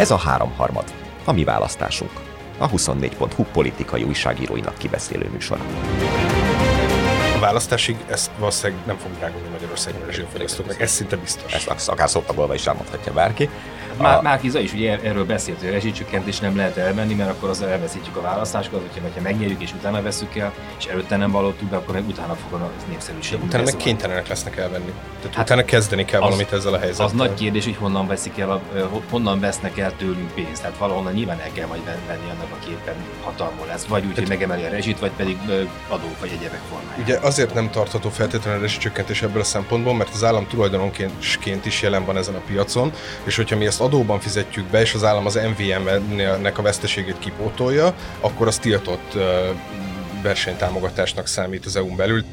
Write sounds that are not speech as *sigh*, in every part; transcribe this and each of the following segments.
Ez a háromharmad, a mi választásunk. A 24.hu politikai újságíróinak kibeszélő műsora. A választásig ezt valószínűleg nem fogunk rágulni Magyarországon a rezsifogyasztóknak, ez szinte biztos. Ezt akár szótagolva is elmondhatja bárki. Már, Márkiza is ugye er- erről beszélt, hogy a rezsicsökkentés nem lehet elmenni, mert akkor az elveszítjük a választásokat, hogyha, hogyha megnyerjük és utána veszük el, és előtte nem vallottuk be, akkor meg utána fog a népszerűség. Utána meg kénytelenek lesznek elvenni. Tehát hát utána kezdeni kell az- valamit ezzel a helyzettel. Az nagy kérdés, hogy honnan veszik el, a, honnan vesznek el tőlünk pénzt. Tehát valahonnan nyilván el kell majd ven- venni annak, aki éppen hatalmon lesz. Vagy úgy, hogy megemeli a rezsit, vagy pedig ö, adók vagy egyebek formájában. Ugye azért nem tartható feltétlenül a rezsicsökkentés ebből a szempontból, mert az állam tulajdononként is jelen van ezen a piacon, és hogyha mi ezt adóban fizetjük be, és az állam az MVM-nek a veszteségét kipótolja, akkor az tiltott versenytámogatásnak számít az EU-n belül.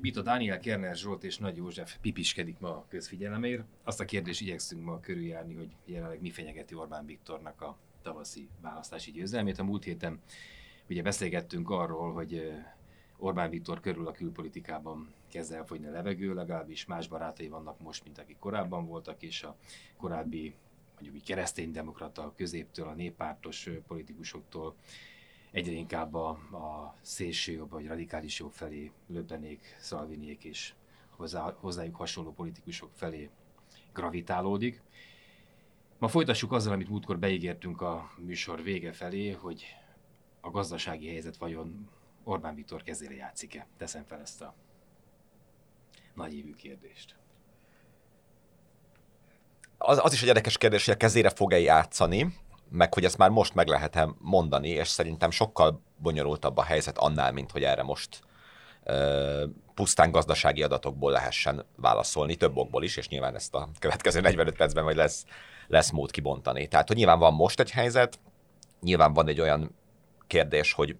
Bita Dániel, Kerner Zsolt és Nagy József pipiskedik ma a közfigyelemért. Azt a kérdést igyekszünk ma körüljárni, hogy jelenleg mi fenyegeti Orbán Viktornak a tavaszi választási győzelmét. A múlt héten ugye beszélgettünk arról, hogy Orbán Viktor körül a külpolitikában kezd elfogyni a levegő, legalábbis más barátai vannak most, mint akik korábban voltak, és a korábbi mondjuk így kereszténydemokrata középtől, a néppártos politikusoktól egyre inkább a, a szélső jobb vagy radikális jobb felé löbbenék, Szalviniék és hozzá, hozzájuk hasonló politikusok felé gravitálódik. Ma folytassuk azzal, amit múltkor beígértünk a műsor vége felé, hogy a gazdasági helyzet vajon Orbán Viktor kezére játszik-e? Teszem fel ezt a nagyívű kérdést. Az, az is egy érdekes kérdés, hogy a kezére fog-e játszani, meg hogy ezt már most meg lehet mondani, és szerintem sokkal bonyolultabb a helyzet annál, mint hogy erre most ö, pusztán gazdasági adatokból lehessen válaszolni, több okból is, és nyilván ezt a következő 45 percben majd lesz, lesz mód kibontani. Tehát, hogy nyilván van most egy helyzet, nyilván van egy olyan kérdés, hogy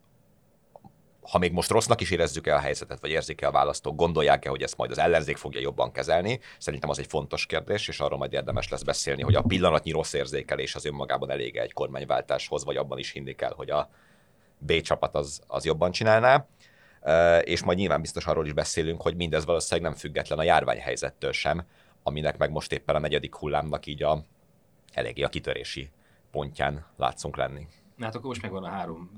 ha még most rossznak is érezzük el a helyzetet, vagy érzik el a választók, gondolják-e, hogy ezt majd az ellenzék fogja jobban kezelni? Szerintem az egy fontos kérdés, és arról majd érdemes lesz beszélni, hogy a pillanatnyi rossz érzékelés az önmagában elég egy kormányváltáshoz, vagy abban is hinni kell, hogy a B csapat az, az jobban csinálná. És majd nyilván biztos arról is beszélünk, hogy mindez valószínűleg nem független a járványhelyzettől sem, aminek meg most éppen a negyedik hullámnak így a eléggé a kitörési pontján látszunk lenni. Na hát akkor most megvan a három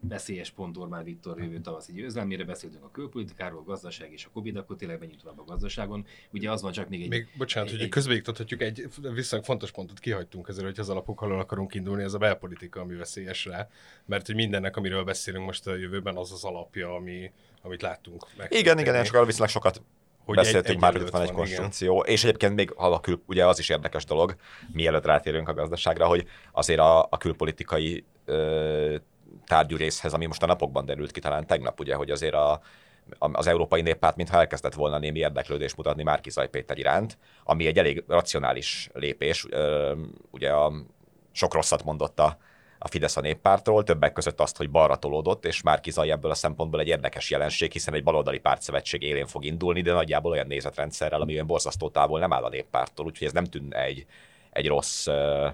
veszélyes pont Orbán Viktor jövő tavaszi győzelmére. Beszéltünk a külpolitikáról, a gazdaság és a Covid, akkor tényleg menjünk tovább a gazdaságon. Ugye az van csak még egy... Még, bocsánat, egy- hogy egy- közbeiktathatjuk, egy viszonylag fontos pontot kihagytunk ezért, hogy az alapok alól akarunk indulni, ez a belpolitika, ami veszélyes rá, mert hogy mindennek, amiről beszélünk most a jövőben, az az alapja, ami, amit láttunk. Igen, igen, én csak viszonylag sokat Hogy beszéltünk egy- már, hogy van egy van, igen. konstrukció, és egyébként még ha a kül, ugye az is érdekes dolog, mielőtt rátérünk a gazdaságra, hogy azért a, a külpolitikai ö, tárgyú részhez, ami most a napokban derült ki, talán tegnap, ugye, hogy azért a, az Európai Néppárt mintha elkezdett volna némi érdeklődést mutatni Márki Péter iránt, ami egy elég racionális lépés. Ugye a, sok rosszat mondott a, Fidesz a néppártról, többek között azt, hogy balra tolódott, és már Zaj ebből a szempontból egy érdekes jelenség, hiszen egy baloldali pártszövetség élén fog indulni, de nagyjából olyan nézetrendszerrel, ami olyan borzasztó távol nem áll a néppárttól, úgyhogy ez nem tűnne egy, egy rossz uh,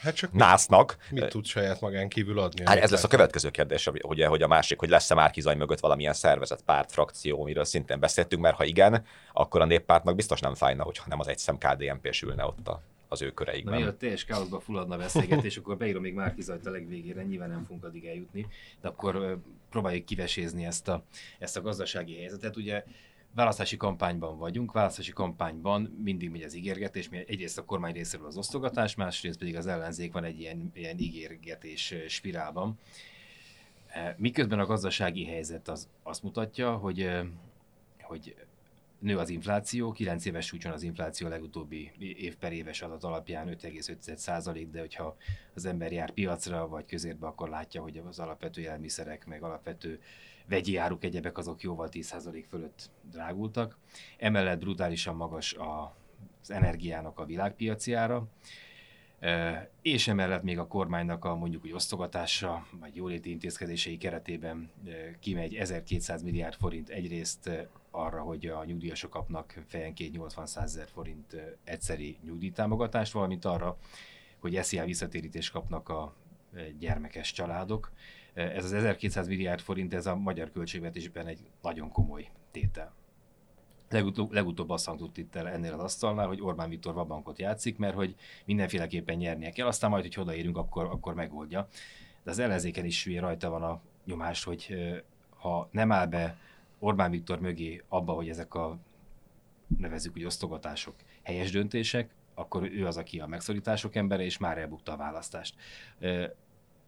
Hát csak násznak. mit tud saját magán kívül adni? Hát ez lesz a következő kérdés, ugye, hogy a másik, hogy lesz-e Márki Zaj mögött valamilyen szervezet, párt, frakció, amiről szintén beszéltünk, mert ha igen, akkor a néppártnak biztos nem fájna, hogyha nem az egyszem KDNP-s ülne ott a, az ő Na köreikben. mielőtt teljes káoszba fulladna a beszélgetés, akkor beírom még Márki Zajt a legvégére, nyilván nem fogunk addig eljutni, de akkor próbáljuk kivesézni ezt a, ezt a gazdasági helyzetet. Ugye választási kampányban vagyunk, választási kampányban mindig megy az ígérgetés, egyrészt a kormány részéről az osztogatás, másrészt pedig az ellenzék van egy ilyen, ilyen ígérgetés spirálban. E, Miközben a gazdasági helyzet az azt mutatja, hogy, hogy nő az infláció, 9 éves csúcson az infláció a legutóbbi év per éves adat alapján 5,5 százalék, de hogyha az ember jár piacra vagy közérbe, akkor látja, hogy az alapvető élelmiszerek, meg alapvető vegyi áruk, egyebek azok jóval 10 százalék fölött drágultak. Emellett brutálisan magas a, az energiának a világpiaci ára, és emellett még a kormánynak a mondjuk úgy osztogatása, vagy jóléti intézkedései keretében kimegy 1200 milliárd forint egyrészt arra, hogy a nyugdíjasok kapnak fejenként 80 ezer forint egyszeri nyugdíjtámogatást, valamint arra, hogy SZIA visszatérítést kapnak a gyermekes családok. Ez az 1200 milliárd forint, ez a magyar költségvetésben egy nagyon komoly tétel. Legutóbb, legutóbb azt hangzott itt el ennél az asztalnál, hogy Orbán Viktor vabankot játszik, mert hogy mindenféleképpen nyernie kell, aztán majd, hogy odaérünk, akkor, akkor megoldja. De az ellenzéken is rajta van a nyomás, hogy ha nem áll be Orbán Viktor mögé abba, hogy ezek a nevezzük úgy osztogatások helyes döntések, akkor ő az, aki a megszorítások embere, és már elbukta a választást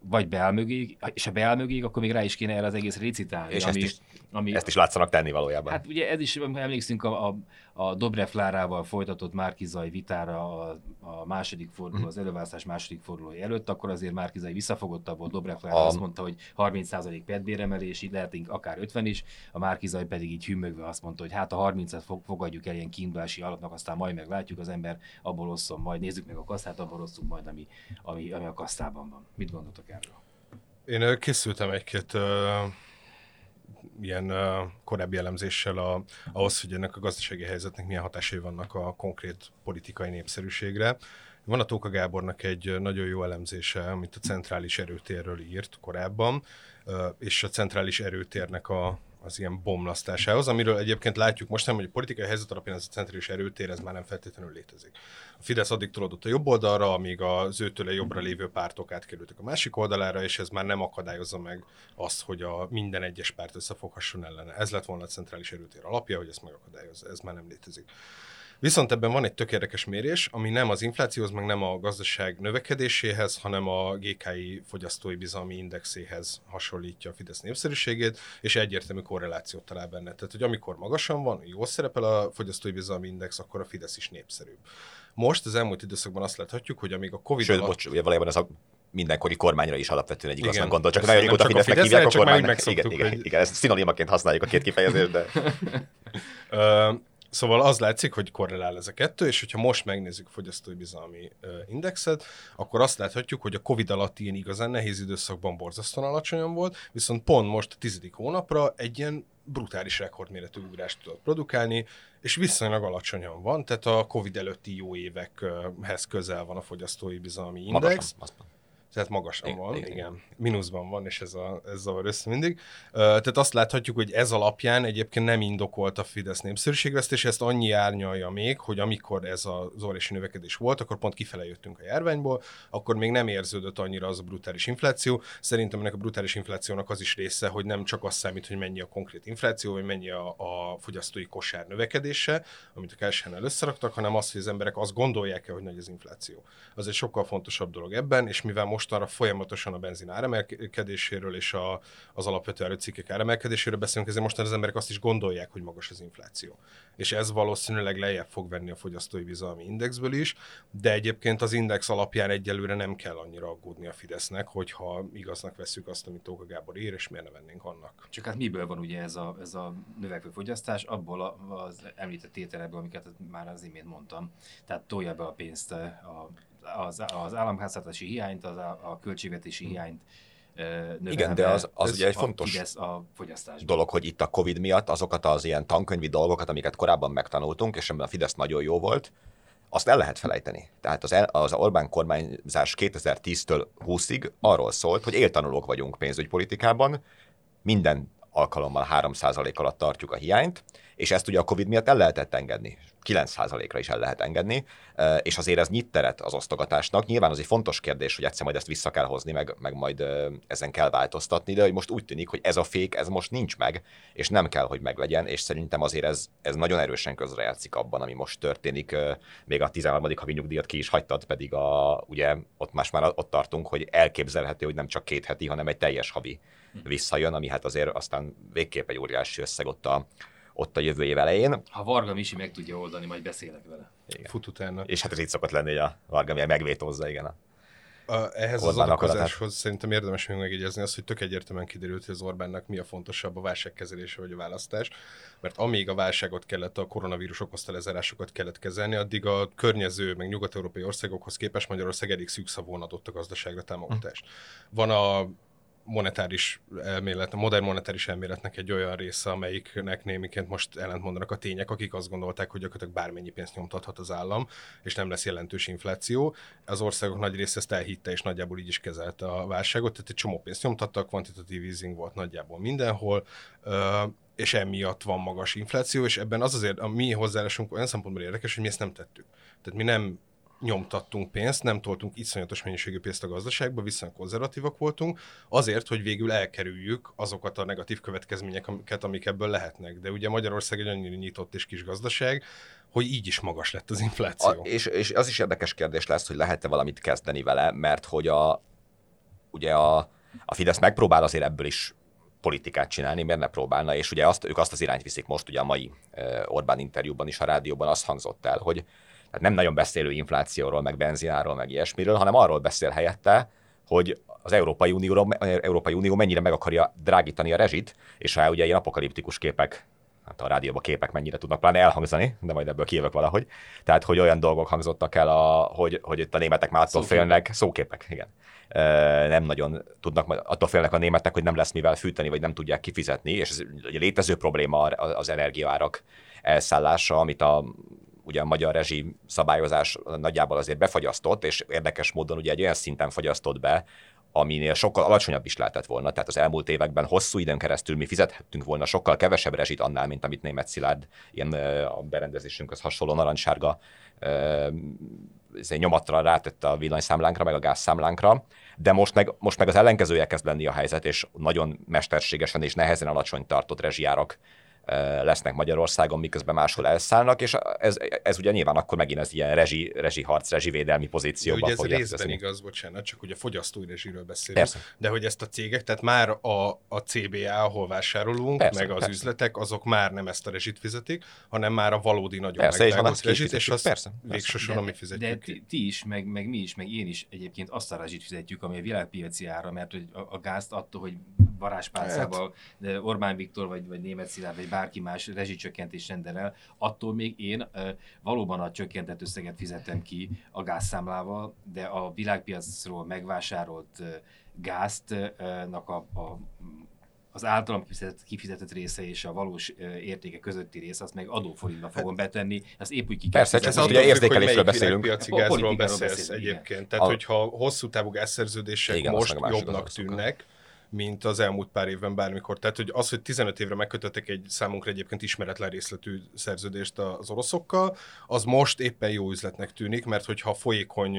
vagy beáll mögé, és ha beáll mögé, akkor még rá is kéne erre az egész récitálni. És ami, ezt, is, ami, ezt is látszanak tenni valójában. Hát ugye ez is, emlékszünk a, a, a Dobrev Lárával folytatott Márkizai vitára a, a második forduló, az előválasztás második fordulója előtt, akkor azért Márkizai visszafogottabb volt, Dobrev Lára a... azt mondta, hogy 30% petbéremelés, így lehet akár 50 is, a Márkizai pedig így hümmögve azt mondta, hogy hát a 30-et fogadjuk el ilyen kiindulási alapnak, aztán majd meglátjuk, az ember abból osszon, majd nézzük meg a kasszát, abból osszunk majd, ami, ami, ami a kasszában van. Mit gondoltok erről? Én készültem egy-két uh ilyen korábbi elemzéssel a, ahhoz, hogy ennek a gazdasági helyzetnek milyen hatásai vannak a konkrét politikai népszerűségre. Van a Tóka Gábornak egy nagyon jó elemzése, amit a centrális erőtérről írt korábban, és a centrális erőtérnek a, az ilyen bomlasztásához, amiről egyébként látjuk most nem, hogy a politikai helyzet alapján ez a centrális erőtér, ez már nem feltétlenül létezik. A Fidesz addig tolódott a jobb oldalra, amíg az őtőle jobbra lévő pártok átkerültek a másik oldalára, és ez már nem akadályozza meg azt, hogy a minden egyes párt összefoghasson ellene. Ez lett volna a centrális erőtér alapja, hogy ezt megakadályozza, ez már nem létezik. Viszont ebben van egy tök érdekes mérés, ami nem az inflációhoz, meg nem a gazdaság növekedéséhez, hanem a GKI fogyasztói bizalmi indexéhez hasonlítja a Fidesz népszerűségét, és egyértelmű korrelációt talál benne. Tehát, hogy amikor magasan van, jól szerepel a fogyasztói bizalmi index, akkor a Fidesz is népszerűbb. Most az elmúlt időszakban azt láthatjuk, hogy amíg a Covid Sőt, alatt... bocs, valójában ez a mindenkori kormányra is alapvetően egy igaz gondol, csak nagyon régóta Fidesznek hívják a kormánynak. Igen, igen, igen, ezt szinonimaként használjuk a két kifejezést, de... *laughs* Szóval az látszik, hogy korrelál ez a kettő, és hogyha most megnézzük a fogyasztói bizalmi indexet, akkor azt láthatjuk, hogy a Covid alatt ilyen igazán nehéz időszakban borzasztóan alacsonyan volt, viszont pont most a tizedik hónapra egy ilyen brutális rekordméretű ugrást tudott produkálni, és viszonylag alacsonyan van, tehát a Covid előtti jó évekhez közel van a fogyasztói bizalmi index. Magasan, tehát magasan van, igen. igen. Minuszban van, és ez, a, ez zavar össze mindig. Tehát azt láthatjuk, hogy ez alapján egyébként nem indokolt a Fidesz népszerűségvesztés, ezt annyi árnyalja még, hogy amikor ez az óriási növekedés volt, akkor pont kifele jöttünk a járványból, akkor még nem érződött annyira az a brutális infláció. Szerintem ennek a brutális inflációnak az is része, hogy nem csak az számít, hogy mennyi a konkrét infláció, vagy mennyi a, a fogyasztói kosár növekedése, amit a Kelsánál összeraktak, hanem az, hogy az emberek azt gondolják-e, hogy nagy az infláció. Az egy sokkal fontosabb dolog ebben, és mivel most mostanra folyamatosan a benzin áremelkedéséről és a, az alapvető erőcikkek áremelkedéséről beszélünk, ezért most az emberek azt is gondolják, hogy magas az infláció. És ez valószínűleg lejjebb fog venni a fogyasztói bizalmi indexből is, de egyébként az index alapján egyelőre nem kell annyira aggódni a Fidesznek, hogyha igaznak veszük azt, amit Tóka Gábor ír, és miért ne vennénk annak. Csak hát miből van ugye ez a, ez a növekvő fogyasztás? Abból az említett tételekből, amiket már az imént mondtam. Tehát tolja be a pénzt a az, az államháztartási hiányt, az a, a költségvetési hm. hiányt növelve. Igen, de az, az ugye egy fontos a dolog, hogy itt a Covid miatt azokat az ilyen tankönyvi dolgokat, amiket korábban megtanultunk, és amiben a Fidesz nagyon jó volt, azt el lehet felejteni. Tehát az, az Orbán kormányzás 2010-től 20-ig arról szólt, hogy éltanulók vagyunk pénzügypolitikában, minden alkalommal 3% alatt tartjuk a hiányt, és ezt ugye a Covid miatt el lehetett engedni. 9%-ra is el lehet engedni, és azért ez nyit teret az osztogatásnak. Nyilván az egy fontos kérdés, hogy egyszer majd ezt vissza kell hozni, meg, meg majd ezen kell változtatni, de hogy most úgy tűnik, hogy ez a fék, ez most nincs meg, és nem kell, hogy meglegyen, és szerintem azért ez, ez nagyon erősen közrejátszik abban, ami most történik. Még a 13. havi nyugdíjat ki is hagytad, pedig a, ugye ott más már ott tartunk, hogy elképzelhető, hogy nem csak két heti, hanem egy teljes havi visszajön, ami hát azért aztán végképp egy óriási összeg ott a, ott a jövő év elején. Ha Varga Misi meg tudja oldani, majd beszélek vele. Igen. Fut utána. És hát ez így szokott lenni, hogy a Varga Misi megvétózza, igen. A a, ehhez Orbán az adakozáshoz szerintem érdemes még megjegyezni azt, hogy tök egyértelműen kiderült, hogy az Orbánnak mi a fontosabb, a válságkezelése vagy a választás. Mert amíg a válságot kellett, a koronavírus okozta lezárásokat kellett kezelni, addig a környező, meg nyugat-európai országokhoz képest Magyarország eddig szűkszavon adott a gazdaságra támogatást. Van a monetáris elmélet, a modern monetáris elméletnek egy olyan része, amelyiknek némiként most ellentmondanak a tények, akik azt gondolták, hogy gyakorlatilag bármennyi pénzt nyomtathat az állam, és nem lesz jelentős infláció. Az országok nagy része ezt elhitte, és nagyjából így is kezelte a válságot, tehát egy csomó pénzt nyomtattak, kvantitatív easing volt nagyjából mindenhol, és emiatt van magas infláció, és ebben az azért a mi hozzáállásunk olyan szempontból érdekes, hogy mi ezt nem tettük. Tehát mi nem nyomtattunk pénzt, nem toltunk iszonyatos mennyiségű pénzt a gazdaságba, viszonylag konzervatívak voltunk, azért, hogy végül elkerüljük azokat a negatív következményeket, amik ebből lehetnek. De ugye Magyarország egy annyira nyitott és kis gazdaság, hogy így is magas lett az infláció. A, és, és az is érdekes kérdés lesz, hogy lehet-e valamit kezdeni vele, mert hogy a, ugye a, a Fidesz megpróbál azért ebből is politikát csinálni, miért ne próbálna, és ugye azt, ők azt az irányt viszik most, ugye a mai Orbán interjúban is, a rádióban azt hangzott el, hogy tehát nem nagyon beszélő inflációról, meg benzináról, meg ilyesmiről, hanem arról beszél helyette, hogy az Európai, Unió, Európai Unió mennyire meg akarja drágítani a rezsit, és ha ugye ilyen apokaliptikus képek hát a rádióban képek mennyire tudnak pláne elhangzani, de majd ebből kijövök valahogy. Tehát, hogy olyan dolgok hangzottak el, a, hogy, hogy itt a németek már attól szóképek. félnek, szóképek, igen. E, nem nagyon tudnak, attól félnek a németek, hogy nem lesz mivel fűteni, vagy nem tudják kifizetni, és ez egy létező probléma az energiaárak elszállása, amit a ugye a magyar rezsi szabályozás nagyjából azért befagyasztott, és érdekes módon ugye egy olyan szinten fagyasztott be, aminél sokkal alacsonyabb is lehetett volna. Tehát az elmúlt években hosszú időn keresztül mi fizethettünk volna sokkal kevesebb rezsit annál, mint amit német Szilárd ilyen a berendezésünkhöz hasonló narancssárga nyomatra rátette a villanyszámlánkra, meg a gázszámlánkra, de most meg, most meg az ellenkezője kezd lenni a helyzet, és nagyon mesterségesen és nehezen alacsony tartott rezsijárak lesznek Magyarországon, miközben máshol elszállnak, és ez, ez ugye nyilván akkor megint az ilyen rezsi, rezsi harc, rezsi védelmi pozícióban ugye ez fogja részben fizetni. igaz, bocsánat, csak ugye fogyasztói rezsiről beszélünk, persze. de hogy ezt a cégek, tehát már a, a CBA, ahol vásárolunk, persze, meg az persze. üzletek, azok már nem ezt a rezsit fizetik, hanem már a valódi nagyon megdrágult rezsit, és azt persze, végsősorban mi fizetjük. De ti, ti, is, meg, meg mi is, meg én is egyébként azt a rezsit fizetjük, ami a világpiaci ára, mert hogy a, a gázt attól, hogy varázspálcával hát. Orbán Viktor, vagy, vagy Német Szilárd, vagy bárki más rezsicsökkentés rendel el, attól még én valóban a csökkentett összeget fizetem ki a gázszámlával, de a világpiacról megvásárolt gáztnak a, a az általam kifizetett, kifizetett része és a valós értéke közötti része, azt meg adóforintba fogom hát- betenni, azt épp úgy ki Persze, csak az ugye érzékelésről beszélünk. piaci gázról beszélsz egyébként. Tehát, a... hogyha hosszú távú gázszerződések Igen, most jobbnak tűnnek, mint az elmúlt pár évben bármikor. Tehát, hogy az, hogy 15 évre megkötöttek egy számunkra egyébként ismeretlen részletű szerződést az oroszokkal, az most éppen jó üzletnek tűnik, mert hogyha folyékony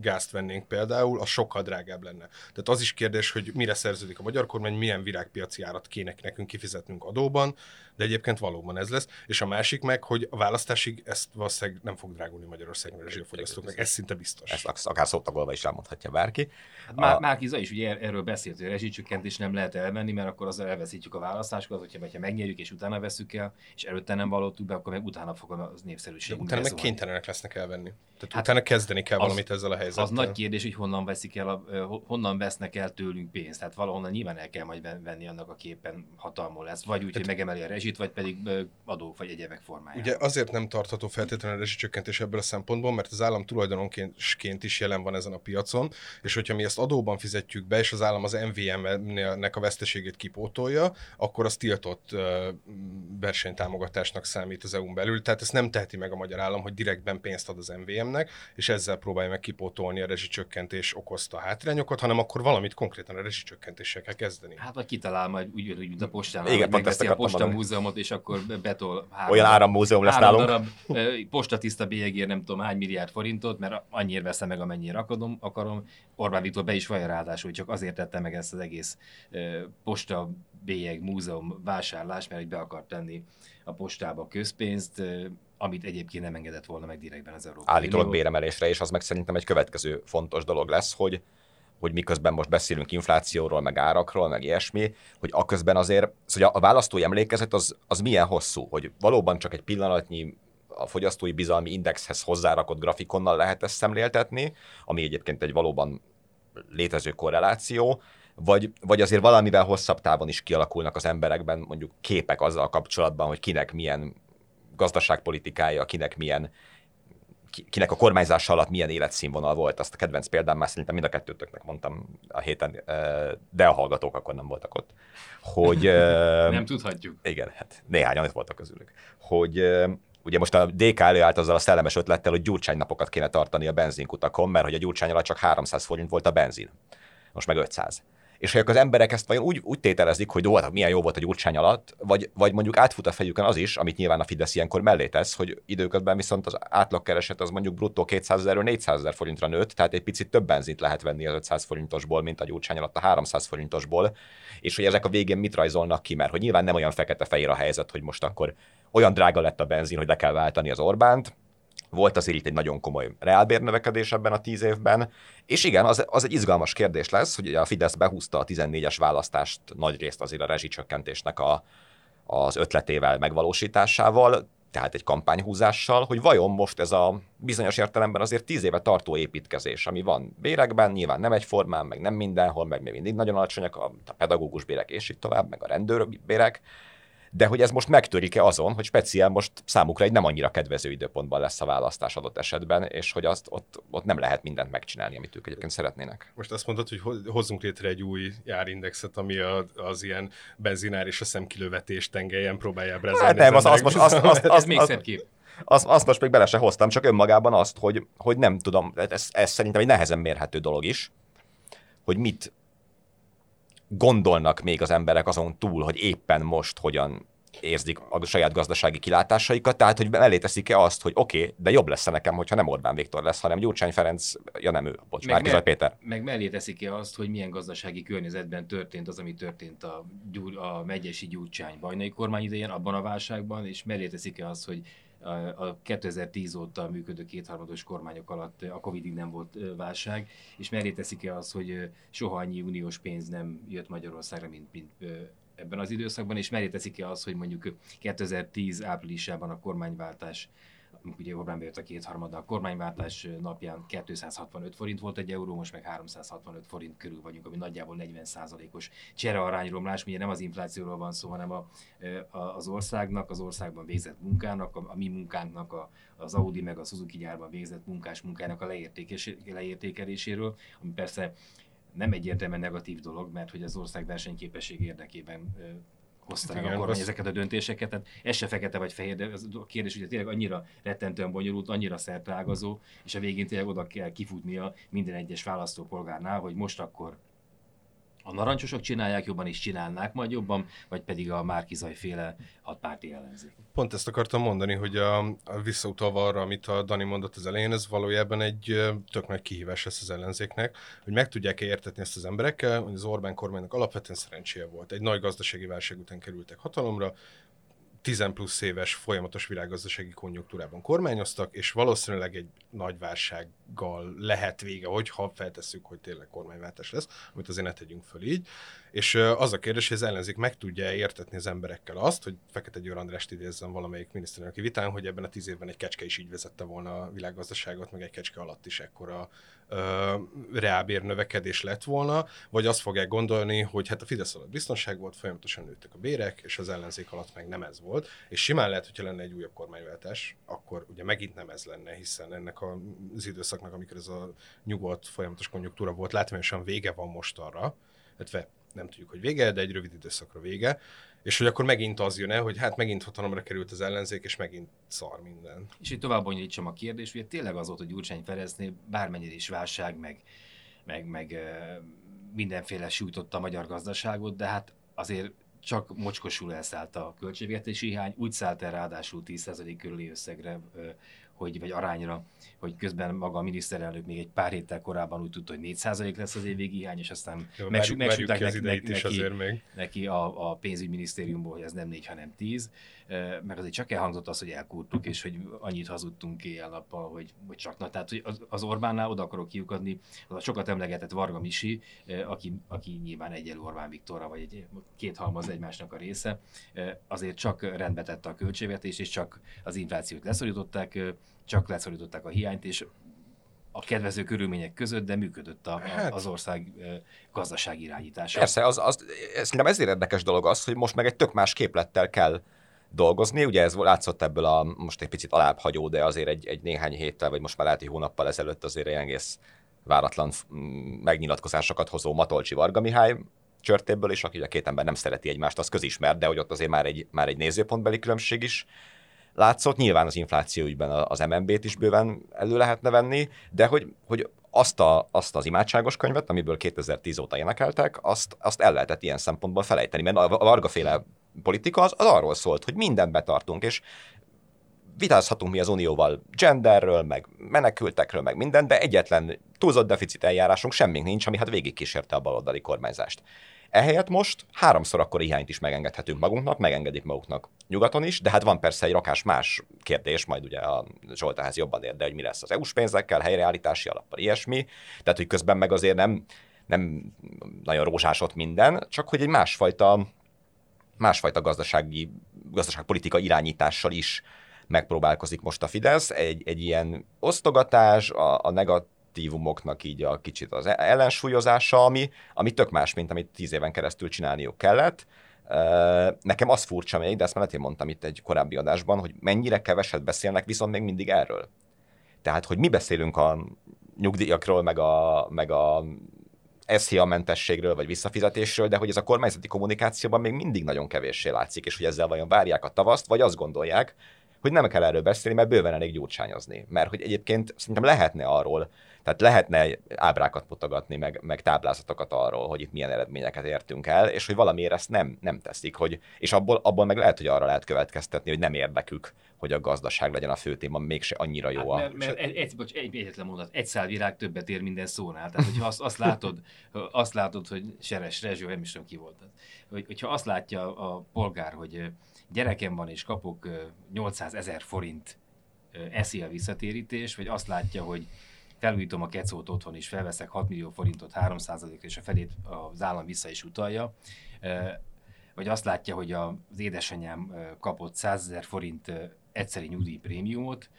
gázt vennénk például, az sokkal drágább lenne. Tehát az is kérdés, hogy mire szerződik a magyar kormány, milyen virágpiaci árat kéne nekünk kifizetnünk adóban, de egyébként valóban ez lesz. És a másik meg, hogy a választásig ezt valószínűleg nem fog drágulni Magyarországon a rezsifogyasztóknak, ez szinte biztos. Ezt akár szótagolva is elmondhatja bárki. Hát a... Márkiza is ugye er- erről beszélt, hogy a rezsicsökkentés nem lehet elvenni, mert akkor azzal elveszítjük a választásokat, hogyha, hogyha megnyerjük és utána veszük el, és előtte nem vallottuk be, akkor meg utána fog az népszerűség. Utána meg kénytelenek lesznek elvenni. Tehát hát utána kezdeni kell az, valamit ezzel a helyzettel. Az nagy kérdés, hogy honnan veszik el, a, honnan vesznek el tőlünk pénzt. Tehát valahonnan nyilván el kell majd venni annak a képen hatalmon lesz. Vagy úgy, hogy megemeli a rezsit, vagy pedig adók vagy egyebek formájában. Ugye azért nem tartható feltétlenül a rezsicsökkentés ebből a szempontból, mert az állam tulajdononként is jelen van ezen a piacon, és hogyha mi ezt adóban fizetjük be, és az állam az MVM-nek a veszteségét kipótolja, akkor az tiltott versenytámogatásnak számít az EU-n belül. Tehát ezt nem teheti meg a magyar állam, hogy direktben pénzt ad az MVM-nek, és ezzel próbálja meg kipótolni a rezsicsökkentés okozta hátrányokat, hanem akkor valamit konkrétan a rezsicsökkentéssel kell kezdeni. Hát vagy kitalál majd úgy, úgy mint a postán, Igen, megveszi a postamúzeumot, és akkor betol három, Olyan árammúzeum lesz három nálunk. darab postatiszta bélyegér nem tudom hány milliárd forintot, mert annyira veszem meg, amennyire akarom. akarom. Orbán Viktor be is vallja ráadásul, csak azért tette meg ezt az egész posta bélyeg múzeum vásárlás, mert hogy be akart tenni a postába közpénzt, amit egyébként nem engedett volna meg direktben az Európai Állítólag béremelésre, és az meg szerintem egy következő fontos dolog lesz, hogy hogy miközben most beszélünk inflációról, meg árakról, meg ilyesmi, hogy aközben azért, szóval a választói emlékezet az, az milyen hosszú, hogy valóban csak egy pillanatnyi a fogyasztói bizalmi indexhez hozzárakott grafikonnal lehet ezt szemléltetni, ami egyébként egy valóban létező korreláció, vagy, vagy azért valamivel hosszabb távon is kialakulnak az emberekben mondjuk képek azzal kapcsolatban, hogy kinek milyen gazdaságpolitikája, kinek milyen kinek a kormányzása alatt milyen életszínvonal volt. Azt a kedvenc példám már szerintem mind a kettőtöknek mondtam a héten, de a hallgatók akkor nem voltak ott. Hogy, *laughs* nem tudhatjuk. Igen, hát néhányan ott voltak közülük. Hogy ugye most a DK előállt azzal a szellemes ötlettel, hogy gyurcsánynapokat kéne tartani a benzinkutakon, mert hogy a gyurcsány alatt csak 300 forint volt a benzin. Most meg 500 és hogy az emberek ezt vajon úgy, úgy tételezik, hogy jó, hát milyen jó volt a gyurcsány alatt, vagy, vagy mondjuk átfut a fejükön az is, amit nyilván a Fidesz ilyenkor mellé tesz, hogy időközben viszont az átlagkereset az mondjuk bruttó 200 ezerről 400 ezer forintra nőtt, tehát egy picit több benzint lehet venni az 500 forintosból, mint a gyurcsány alatt a 300 forintosból, és hogy ezek a végén mit rajzolnak ki, mert hogy nyilván nem olyan fekete-fehér a helyzet, hogy most akkor olyan drága lett a benzin, hogy le kell váltani az Orbánt, volt azért itt egy nagyon komoly reálbérnövekedés ebben a tíz évben, és igen, az, az egy izgalmas kérdés lesz, hogy a Fidesz behúzta a 14-es választást nagy részt azért a rezsicsökkentésnek a, az ötletével, megvalósításával, tehát egy kampányhúzással, hogy vajon most ez a bizonyos értelemben azért tíz éve tartó építkezés, ami van bérekben, nyilván nem egyformán, meg nem mindenhol, meg még mindig nagyon alacsonyak a, a pedagógus bérek és így tovább, meg a rendőrbérek, de hogy ez most megtörik-e azon, hogy speciál most számukra egy nem annyira kedvező időpontban lesz a választás adott esetben, és hogy azt ott, ott nem lehet mindent megcsinálni, amit ők egyébként szeretnének. Most azt mondod, hogy hozzunk létre egy új járindexet, ami a, az ilyen benzinár és a szemkilövetés tengelyen próbálja ábrázolni. Hát nem, az, az most, az, az, az, ez még szebb kép. Azt, azt most még bele se hoztam, csak önmagában azt, hogy, hogy nem tudom, ez, ez szerintem egy nehezen mérhető dolog is, hogy mit gondolnak még az emberek azon túl, hogy éppen most hogyan érzik a saját gazdasági kilátásaikat, tehát hogy mellé teszik-e azt, hogy oké, okay, de jobb lesz nekem, hogyha nem Orbán Viktor lesz, hanem Gyurcsány Ferenc, ja nem ő, bocs, meg, Márkizaj Péter. Meg mellé teszik-e azt, hogy milyen gazdasági környezetben történt az, ami történt a, a megyesi Gyurcsány bajnai kormány idején, abban a válságban, és mellé teszik-e azt, hogy a 2010 óta működő kétharmados kormányok alatt a Covid-ig nem volt válság, és mellé teszik-e az, hogy soha annyi uniós pénz nem jött Magyarországra, mint, mint ebben az időszakban, és mellé teszik-e az, hogy mondjuk 2010 áprilisában a kormányváltás ugye Orbán bejött a kétharmada, a kormányváltás napján 265 forint volt egy euró, most meg 365 forint körül vagyunk, ami nagyjából 40%-os cserearányromlás, ugye nem az inflációról van szó, hanem a, a, az országnak, az országban végzett munkának, a, a mi munkánknak, a, az Audi meg a Suzuki gyárban végzett munkás munkának a leértékeléséről, ami persze nem egyértelműen negatív dolog, mert hogy az ország versenyképesség érdekében hozta meg a kormány ezeket a döntéseket. Tehát ez se fekete vagy fehér, de az a kérdés ugye tényleg annyira rettentően bonyolult, annyira szerteágazó, és a végén tényleg oda kell kifutnia minden egyes választópolgárnál, hogy most akkor a narancsosok csinálják, jobban is csinálnák majd jobban, vagy pedig a Márkizaj féle hatpárti ellenzék. Pont ezt akartam mondani, hogy a, a visszautalva arra, amit a Dani mondott az elején, ez valójában egy tök nagy kihívás lesz az ellenzéknek, hogy meg tudják-e értetni ezt az emberekkel, hogy az Orbán kormánynak alapvetően szerencséje volt. Egy nagy gazdasági válság után kerültek hatalomra, 10 plusz éves folyamatos világgazdasági konjunktúrában kormányoztak, és valószínűleg egy nagy válsággal lehet vége, hogyha feltesszük, hogy tényleg kormányváltás lesz, amit azért ne tegyünk föl így. És az a kérdés, hogy az ellenzék meg tudja értetni az emberekkel azt, hogy Fekete Győr Andrást idézzem valamelyik miniszterelnöki vitán, hogy ebben a tíz évben egy kecske is így vezette volna a világgazdaságot, meg egy kecske alatt is ekkora reálbér növekedés lett volna, vagy azt fogják gondolni, hogy hát a Fidesz alatt biztonság volt, folyamatosan nőttek a bérek, és az ellenzék alatt meg nem ez volt. És simán lehet, hogyha lenne egy újabb kormányváltás, akkor ugye megint nem ez lenne, hiszen ennek az időszaknak, amikor ez a nyugodt, folyamatos konjunktúra volt, látványosan vége van most arra, illetve nem tudjuk, hogy vége, de egy rövid időszakra vége, és hogy akkor megint az jön el, hogy hát megint hatalomra került az ellenzék, és megint szar minden. És hogy tovább bonyolítsam a kérdést, hogy tényleg az volt, hogy Gyurcsány Ferencnél bármennyire is válság, meg, meg, meg mindenféle sújtotta a magyar gazdaságot, de hát azért csak mocskosul elszállt a költségvetési hiány, úgy szállt el ráadásul 10% körüli összegre hogy, vagy arányra, hogy közben maga a miniszterelnök még egy pár héttel korábban úgy tudta, hogy 4% lesz az évvégi hiány, és aztán megsúgták neki, neki, neki, neki a, a pénzügyminisztériumból, hogy ez nem 4, hanem 10 meg azért csak elhangzott az, hogy elkúrtuk, és hogy annyit hazudtunk éjjel-nappal, hogy, hogy csak na. Tehát hogy az, az Orbánnál oda akarok kiukadni, az a sokat emlegetett Varga Misi, aki, aki nyilván egyelő Orbán Viktorra, vagy egy, két halmaz egymásnak a része, azért csak rendbe tette a költségvetés, és csak az inflációt leszorították, csak leszorították a hiányt, és a kedvező körülmények között, de működött a, hát. az ország gazdasági irányítása. Persze, az, az, szerintem ezért érdekes dolog az, hogy most meg egy tök más képlettel kell dolgozni. Ugye ez látszott ebből a most egy picit alábbhagyó, de azért egy, egy néhány héttel, vagy most már lehet, hónappal ezelőtt azért egy egész váratlan megnyilatkozásokat hozó Matolcsi Varga Mihály csörtéből, és aki a két ember nem szereti egymást, az közismert, de hogy ott azért már egy, már egy nézőpontbeli különbség is látszott. Nyilván az infláció ügyben az MNB-t is bőven elő lehetne venni, de hogy, hogy azt, a, azt az imádságos könyvet, amiből 2010 óta énekeltek, azt, azt el lehetett ilyen szempontból felejteni, mert a Varga-féle politika az, az arról szólt, hogy mindent betartunk, és vitázhatunk mi az Unióval genderről, meg menekültekről, meg minden, de egyetlen túlzott deficit eljárásunk semmink nincs, ami hát végigkísérte a baloldali kormányzást. Ehelyett most háromszor akkor hiányt is megengedhetünk magunknak, megengedik maguknak nyugaton is, de hát van persze egy rakás más kérdés, majd ugye a Zsoltához jobban ér, de hogy mi lesz az EU-s pénzekkel, helyreállítási alappal, ilyesmi. Tehát, hogy közben meg azért nem, nem nagyon rózsásott minden, csak hogy egy másfajta, másfajta gazdasági, gazdaságpolitika irányítással is megpróbálkozik most a Fidesz, egy, egy ilyen osztogatás, a, a negatívumoknak így a kicsit az ellensúlyozása, ami, ami tök más, mint amit tíz éven keresztül csinálniuk kellett. Nekem az furcsa még, de ezt már én mondtam itt egy korábbi adásban, hogy mennyire keveset beszélnek viszont még mindig erről. Tehát, hogy mi beszélünk a nyugdíjakról, meg a, meg a SZIA mentességről, vagy visszafizetésről, de hogy ez a kormányzati kommunikációban még mindig nagyon kevéssé látszik, és hogy ezzel vajon várják a tavaszt, vagy azt gondolják, hogy nem kell erről beszélni, mert bőven elég gyurcsányozni. Mert hogy egyébként szerintem lehetne arról, tehát lehetne ábrákat mutogatni, meg, meg táblázatokat arról, hogy itt milyen eredményeket értünk el, és hogy valamiért ezt nem, nem teszik, hogy, és abból, abból meg lehet, hogy arra lehet következtetni, hogy nem érdekük, hogy a gazdaság legyen a fő téma, mégse annyira jó. Hát, mert, mert egy, egy, bocs, egy, egyetlen mondat, egy szál virág többet ér minden szónál. Tehát, hogyha azt, azt, látod, *laughs* azt látod, hogy Seres Rezső, nem is tudom ki volt, hogy, hogyha azt látja a polgár, hogy gyerekem van és kapok 800 ezer forint eszi a visszatérítés, vagy azt látja, hogy felújítom a kecót otthon, és felveszek 6 millió forintot 3 és a felét az állam vissza is utalja, vagy azt látja, hogy az édesanyám kapott 100 ezer forint egyszeri nyugdíjprémiumot,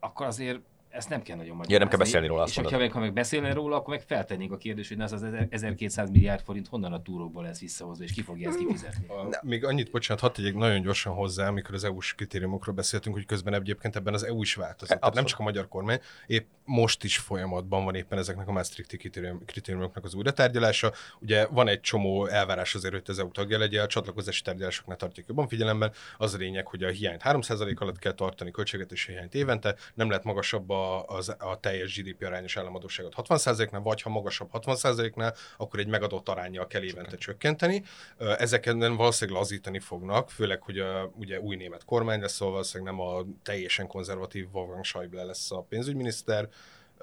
akkor azért ezt nem kell nagyon magyarázni. Ja, nem kell beszélni róla. És ha meg, ha meg beszélne róla, akkor meg feltennénk a kérdést, hogy ez az 1200 milliárd forint honnan a túrókból lesz visszahozva, és ki fogja ezt kifizetni. A, még annyit, bocsánat, hadd tegyek nagyon gyorsan hozzá, amikor az EU-s kritériumokról beszéltünk, hogy közben egyébként ebben az EU is változott. Tehát nem csak a magyar kormány, épp most is folyamatban van éppen ezeknek a Maastrichti kritérium, kritériumoknak az újratárgyalása. Ugye van egy csomó elvárás azért, hogy az EU tagja legyen, a csatlakozási tárgyalásoknál tartják jobban figyelemben. Az a lényeg, hogy a hiányt 3% alatt kell tartani, költségvetési hiányt évente, nem lehet magasabb a az, a teljes GDP arányos államadóságot 60%-nál, vagy ha magasabb 60%-nál, akkor egy megadott arányjal kell évente csökkenteni. Ezeken valószínűleg lazítani fognak, főleg, hogy a, ugye új német kormány lesz, szóval valószínűleg nem a teljesen konzervatív Wolfgang Schäuble lesz a pénzügyminiszter,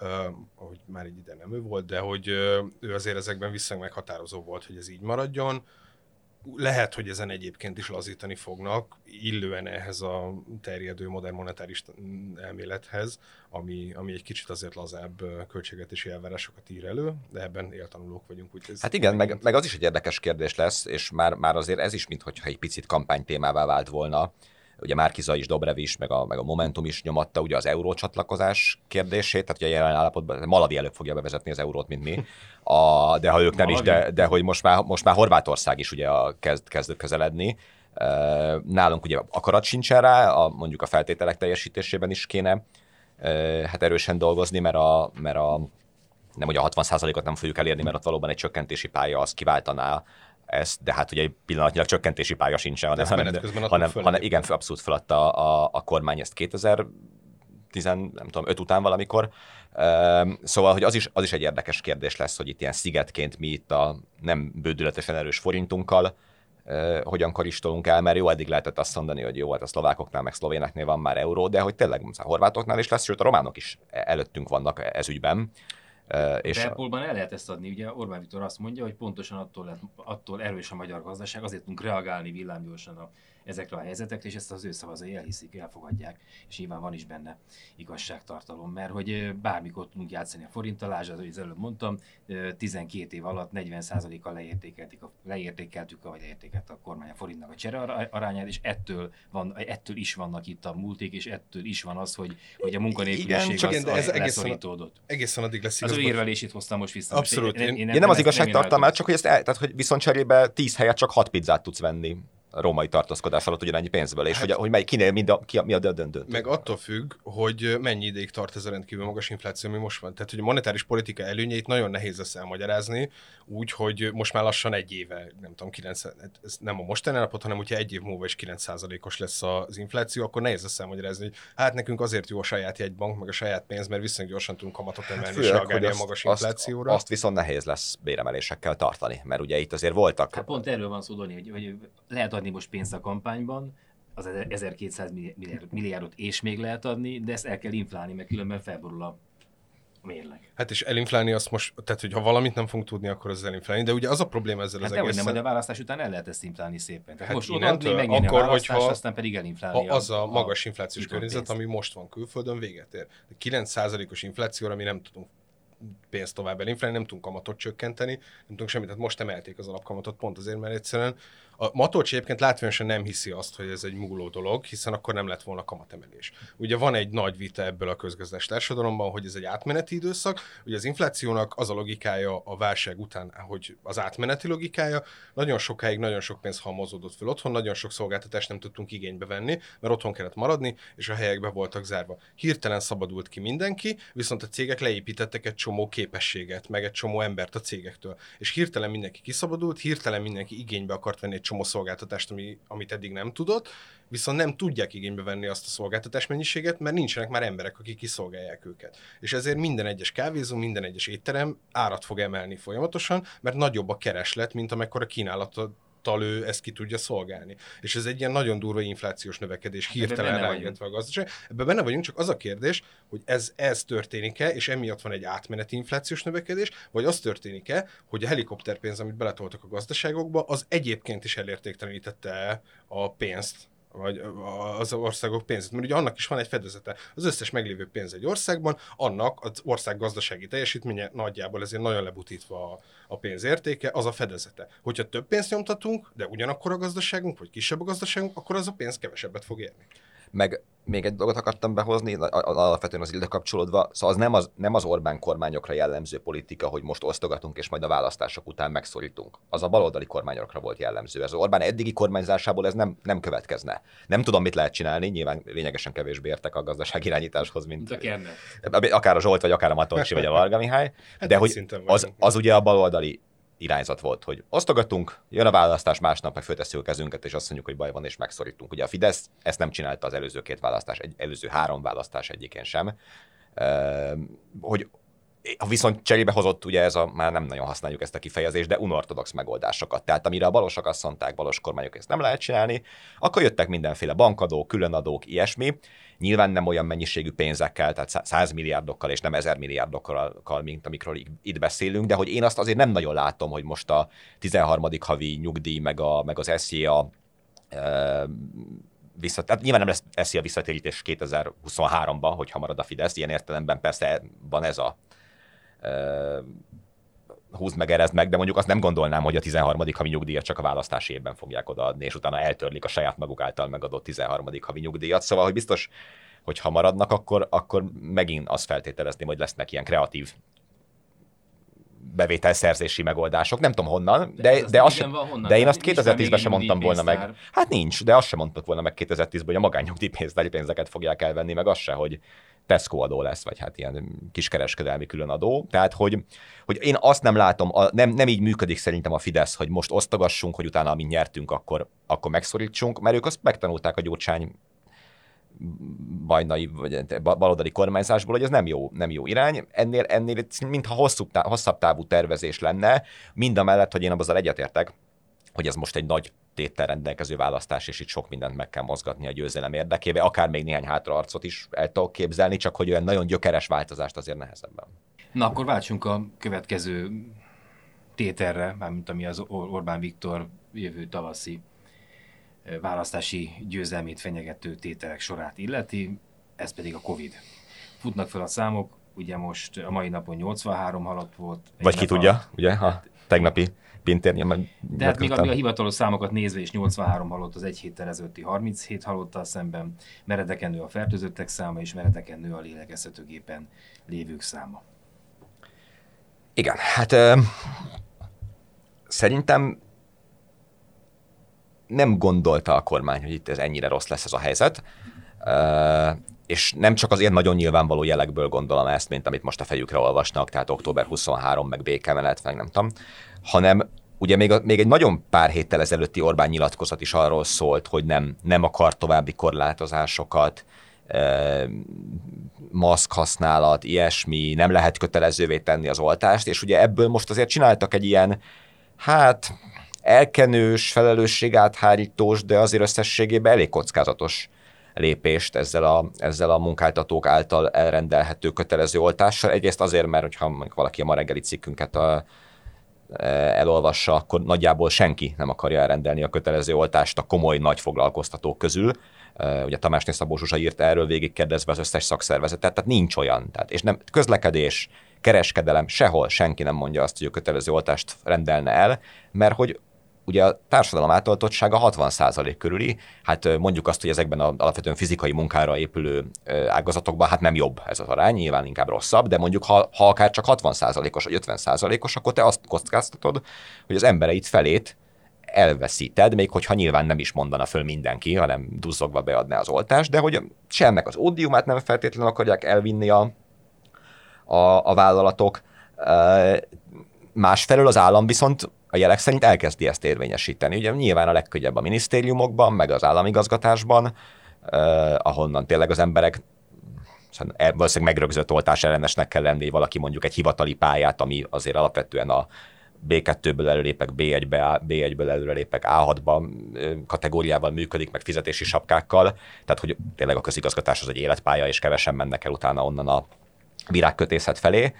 Uh, ahogy már egy ide nem ő volt, de hogy uh, ő azért ezekben viszonylag meghatározó volt, hogy ez így maradjon lehet, hogy ezen egyébként is lazítani fognak, illően ehhez a terjedő modern monetáris elmélethez, ami, ami egy kicsit azért lazább költségvetési elvárásokat ír elő, de ebben éltanulók vagyunk. Úgy hát igen, meg, meg, az is egy érdekes kérdés lesz, és már, már azért ez is, mintha egy picit kampánytémává vált volna, ugye Márkiza is, Dobrev is, meg a, meg a Momentum is nyomatta ugye az euró csatlakozás kérdését, tehát ugye a jelen állapotban Maladi előbb fogja bevezetni az eurót, mint mi, a, de ha ők nem is, de, de hogy most már, most már Horvátország is ugye a kezd, kezd közeledni, Nálunk ugye akarat sincsen rá, a, mondjuk a feltételek teljesítésében is kéne hát erősen dolgozni, mert a, mert a nem ugye a 60%-ot nem fogjuk elérni, mert ott valóban egy csökkentési pálya az kiváltaná ezt, de hát ugye pillanatnyilag csökkentési pálya sincsen, hanem, hanem, hanem, hanem igen, abszolút feladta a, a kormány ezt 2000 10, nem tudom, 5 után valamikor. Szóval, hogy az is, az is egy érdekes kérdés lesz, hogy itt ilyen szigetként mi itt a nem bődületesen erős forintunkkal hogyan karistolunk el, mert jó, eddig lehetett azt mondani, hogy jó, hát a szlovákoknál, meg szlovéneknél van már euró, de hogy tényleg a horvátoknál is lesz, sőt a románok is előttünk vannak ez ügyben. És Belpolban el lehet ezt adni, ugye Orbán Viktor azt mondja, hogy pontosan attól, lett, attól erős a magyar gazdaság, azért tudunk reagálni villámgyorsan a ezekre a helyzetekre, és ezt az ő szavazói elhiszik, elfogadják, és nyilván van is benne igazságtartalom, mert hogy bármikor tudunk játszani a forinttalás, az, az előbb mondtam, 12 év alatt 40%-kal leértékeltük, a, leértékeltük, vagy leértékelt a kormány a forintnak a csere arányát, és ettől, van, ettől is vannak itt a múlték, és ettől is van az, hogy, hogy a munkanélküliség Igen, az, ez egészen, egészen addig lesz igaz. Az ő érvelését hoztam most vissza. Abszolút. Én, én, én, nem, nem az igazságtartalmát, csak hogy, ezt, tehát, hogy viszont cserébe 10 helyet csak 6 pizzát tudsz venni római tartózkodás alatt ugyanannyi pénzből, és hát, hogy, hogy mely, kinél mind a, ki a, mi a döntő. Meg attól függ, hogy mennyi ideig tart ez a rendkívül magas infláció, ami most van. Tehát, hogy a monetáris politika előnyeit nagyon nehéz lesz elmagyarázni, úgy, hogy most már lassan egy éve, nem tudom, 9, ez nem a mostani állapot, hanem hogyha egy év múlva is 9%-os lesz az infláció, akkor nehéz lesz elmagyarázni, hogy hát nekünk azért jó a saját jegybank, meg a saját pénz, mert viszonylag gyorsan tudunk kamatot hát emelni, hát és reagálni a magas inflációra. Azt, azt viszont nehéz lesz béremelésekkel tartani, mert ugye itt azért voltak. Hát pont erről van szó, Doni, hogy, hogy lehet adni most pénzt a kampányban, az 1200 milliárd, milliárdot és még lehet adni, de ezt el kell inflálni, mert különben felborul a mérleg. Hát és elinflálni azt most, tehát hogy ha valamit nem fogunk tudni, akkor az elinflálni, de ugye az a probléma ezzel hát az egész. nem, hogy a választás után el lehet ezt inflálni szépen. Tehát hát most innentől, adni, akkor, a választás, hogyha, aztán pedig elinflálni. Ha az a, a magas inflációs környezet, ami most van külföldön, véget ér. 9%-os inflációra mi nem tudunk pénzt tovább elinflálni, nem tudunk kamatot csökkenteni, nem tudunk semmit. Tehát most emelték az alapkamatot pont azért, mert egyszerűen a Matolcsi egyébként látványosan nem hiszi azt, hogy ez egy múló dolog, hiszen akkor nem lett volna kamatemelés. Ugye van egy nagy vita ebből a közgazdás társadalomban, hogy ez egy átmeneti időszak, ugye az inflációnak az a logikája a válság után, hogy az átmeneti logikája, nagyon sokáig nagyon sok pénz halmozódott fel otthon, nagyon sok szolgáltatást nem tudtunk igénybe venni, mert otthon kellett maradni, és a helyekbe voltak zárva. Hirtelen szabadult ki mindenki, viszont a cégek leépítettek egy csomó képességet, meg egy csomó embert a cégektől. És hirtelen mindenki kiszabadult, hirtelen mindenki igénybe akart venni egy csomó szolgáltatást, ami, amit eddig nem tudott, viszont nem tudják igénybe venni azt a szolgáltatás mennyiséget, mert nincsenek már emberek, akik kiszolgálják őket. És ezért minden egyes kávézó, minden egyes étterem árat fog emelni folyamatosan, mert nagyobb a kereslet, mint amekkora kínálatot tal ő ezt ki tudja szolgálni. És ez egy ilyen nagyon durva inflációs növekedés, hát hirtelen rájönve a gazdaság. Ebben benne vagyunk, csak az a kérdés, hogy ez, ez történik-e, és emiatt van egy átmeneti inflációs növekedés, vagy az történik-e, hogy a helikopterpénz, amit beletoltak a gazdaságokba, az egyébként is elértéktelenítette a pénzt vagy az országok pénzét. Mert ugye annak is van egy fedezete. Az összes meglévő pénz egy országban, annak az ország gazdasági teljesítménye nagyjából ezért nagyon lebutítva a, pénz értéke, az a fedezete. Hogyha több pénzt nyomtatunk, de ugyanakkor a gazdaságunk, vagy kisebb a gazdaságunk, akkor az a pénz kevesebbet fog érni. Meg még egy dolgot akartam behozni, alapvetően az ide kapcsolódva, szóval az nem az, nem az Orbán kormányokra jellemző politika, hogy most osztogatunk, és majd a választások után megszorítunk. Az a baloldali kormányokra volt jellemző. Ez az Orbán eddigi kormányzásából ez nem, nem következne. Nem tudom, mit lehet csinálni, nyilván lényegesen kevésbé értek a gazdaság irányításhoz, mint akár a Zsolt, vagy akár a Matolcsi, vagy a Varga Mihály. Hát de hogy az, az ugye a baloldali irányzat volt, hogy osztogatunk, jön a választás, másnap meg föltesszük a kezünket, és azt mondjuk, hogy baj van, és megszorítunk. Ugye a Fidesz ezt nem csinálta az előző két választás, egy, előző három választás egyikén sem. hogy ha viszont cserébe hozott, ugye ez a, már nem nagyon használjuk ezt a kifejezést, de unortodox megoldásokat. Tehát amire a balosak azt mondták, balos kormányok ezt nem lehet csinálni, akkor jöttek mindenféle bankadók, különadók, ilyesmi. Nyilván nem olyan mennyiségű pénzekkel, tehát 100 milliárdokkal és nem 1000 milliárdokkal, mint amikről itt beszélünk, de hogy én azt azért nem nagyon látom, hogy most a 13. havi nyugdíj, meg, a, meg az SZIA e, visszat, tehát nyilván nem lesz SZIA visszatérítés 2023-ban, hogyha marad a Fidesz, ilyen értelemben persze van ez a húzd meg, erezd meg, de mondjuk azt nem gondolnám, hogy a 13. havi nyugdíjat csak a választási évben fogják odaadni, és utána eltörlik a saját maguk által megadott 13. havi nyugdíjat. Szóval, hogy biztos, hogy ha maradnak, akkor, akkor megint azt feltételezni, hogy lesznek ilyen kreatív bevételszerzési megoldások. Nem tudom honnan, de, de, de, az sem, honnan, de én azt 2010-ben sem mondtam volna meg. Hát nincs, de azt sem mondtak volna meg 2010-ben, hogy a magányugdíjpénztári pénzeket fogják elvenni, meg az se, hogy Tesco adó lesz, vagy hát ilyen kiskereskedelmi különadó. Tehát, hogy, hogy én azt nem látom, a, nem, nem így működik szerintem a Fidesz, hogy most osztogassunk, hogy utána, amint nyertünk, akkor, akkor megszorítsunk, mert ők azt megtanulták a gyurcsány bajnai, vagy baloldali kormányzásból, hogy ez nem jó, nem jó irány. Ennél, ennél mintha hosszú, hosszabb távú tervezés lenne, mind a mellett, hogy én azzal egyetértek, hogy ez most egy nagy téttel rendelkező választás, és itt sok mindent meg kell mozgatni a győzelem érdekébe, akár még néhány hátraarcot is el tudok képzelni, csak hogy olyan nagyon gyökeres változást azért nehezebben. Na akkor váltsunk a következő tételre, mármint ami az Orbán Viktor jövő tavaszi választási győzelmét fenyegető tételek sorát illeti, ez pedig a Covid. Futnak fel a számok, ugye most a mai napon 83 halott volt. Vagy ki tudja, ugye, a tegnapi Pintérnél meg... De hát még a, a hivatalos számokat nézve is 83 halott az egy héttel ezelőtti 37 halottal szemben, meredeken nő a fertőzöttek száma, és meredeken nő a lélegeztetőgépen lévők száma. Igen, hát ö, szerintem nem gondolta a kormány, hogy itt ez ennyire rossz lesz ez a helyzet. És nem csak az ilyen nagyon nyilvánvaló jelekből gondolom ezt, mint amit most a fejükre olvasnak, tehát október 23, meg békemenet, meg nem tudom, hanem ugye még, a, még egy nagyon pár héttel ezelőtti Orbán nyilatkozat is arról szólt, hogy nem, nem akar további korlátozásokat, maszk használat, ilyesmi, nem lehet kötelezővé tenni az oltást, és ugye ebből most azért csináltak egy ilyen, hát elkenős, felelősségáthárítós, de azért összességében elég kockázatos lépést ezzel a, ezzel a munkáltatók által elrendelhető kötelező oltással. Egyrészt azért, mert hogyha valaki a ma reggeli cikkünket a, e, elolvassa, akkor nagyjából senki nem akarja elrendelni a kötelező oltást a komoly nagy foglalkoztatók közül. E, ugye Tamás Szabó Zsuzsa írta erről végig kérdezve az összes szakszervezetet, tehát nincs olyan. Tehát, és nem közlekedés, kereskedelem, sehol senki nem mondja azt, hogy a kötelező oltást rendelne el, mert hogy ugye a társadalom átoltottsága 60% körüli, hát mondjuk azt, hogy ezekben a alapvetően fizikai munkára épülő ágazatokban hát nem jobb ez az arány, nyilván inkább rosszabb, de mondjuk ha, ha akár csak 60%-os vagy 50%-os, akkor te azt kockáztatod, hogy az embereit felét elveszíted, még hogyha nyilván nem is mondana föl mindenki, hanem duzzogva beadná az oltást, de hogy se az ódiumát nem feltétlenül akarják elvinni a, a, a vállalatok. Másfelől az állam viszont a jelek szerint elkezdi ezt érvényesíteni. Ugye nyilván a legkönnyebb a minisztériumokban, meg az államigazgatásban, eh, ahonnan tényleg az emberek e, valószínűleg megrögzött oltás ellenesnek kell lenni, valaki mondjuk egy hivatali pályát, ami azért alapvetően a B2-ből előlépek B1-be, B1-ből előlépek A6-ba kategóriával működik, meg fizetési sapkákkal, tehát hogy tényleg a közigazgatás az egy életpálya, és kevesen mennek el utána onnan a virágkötészet felé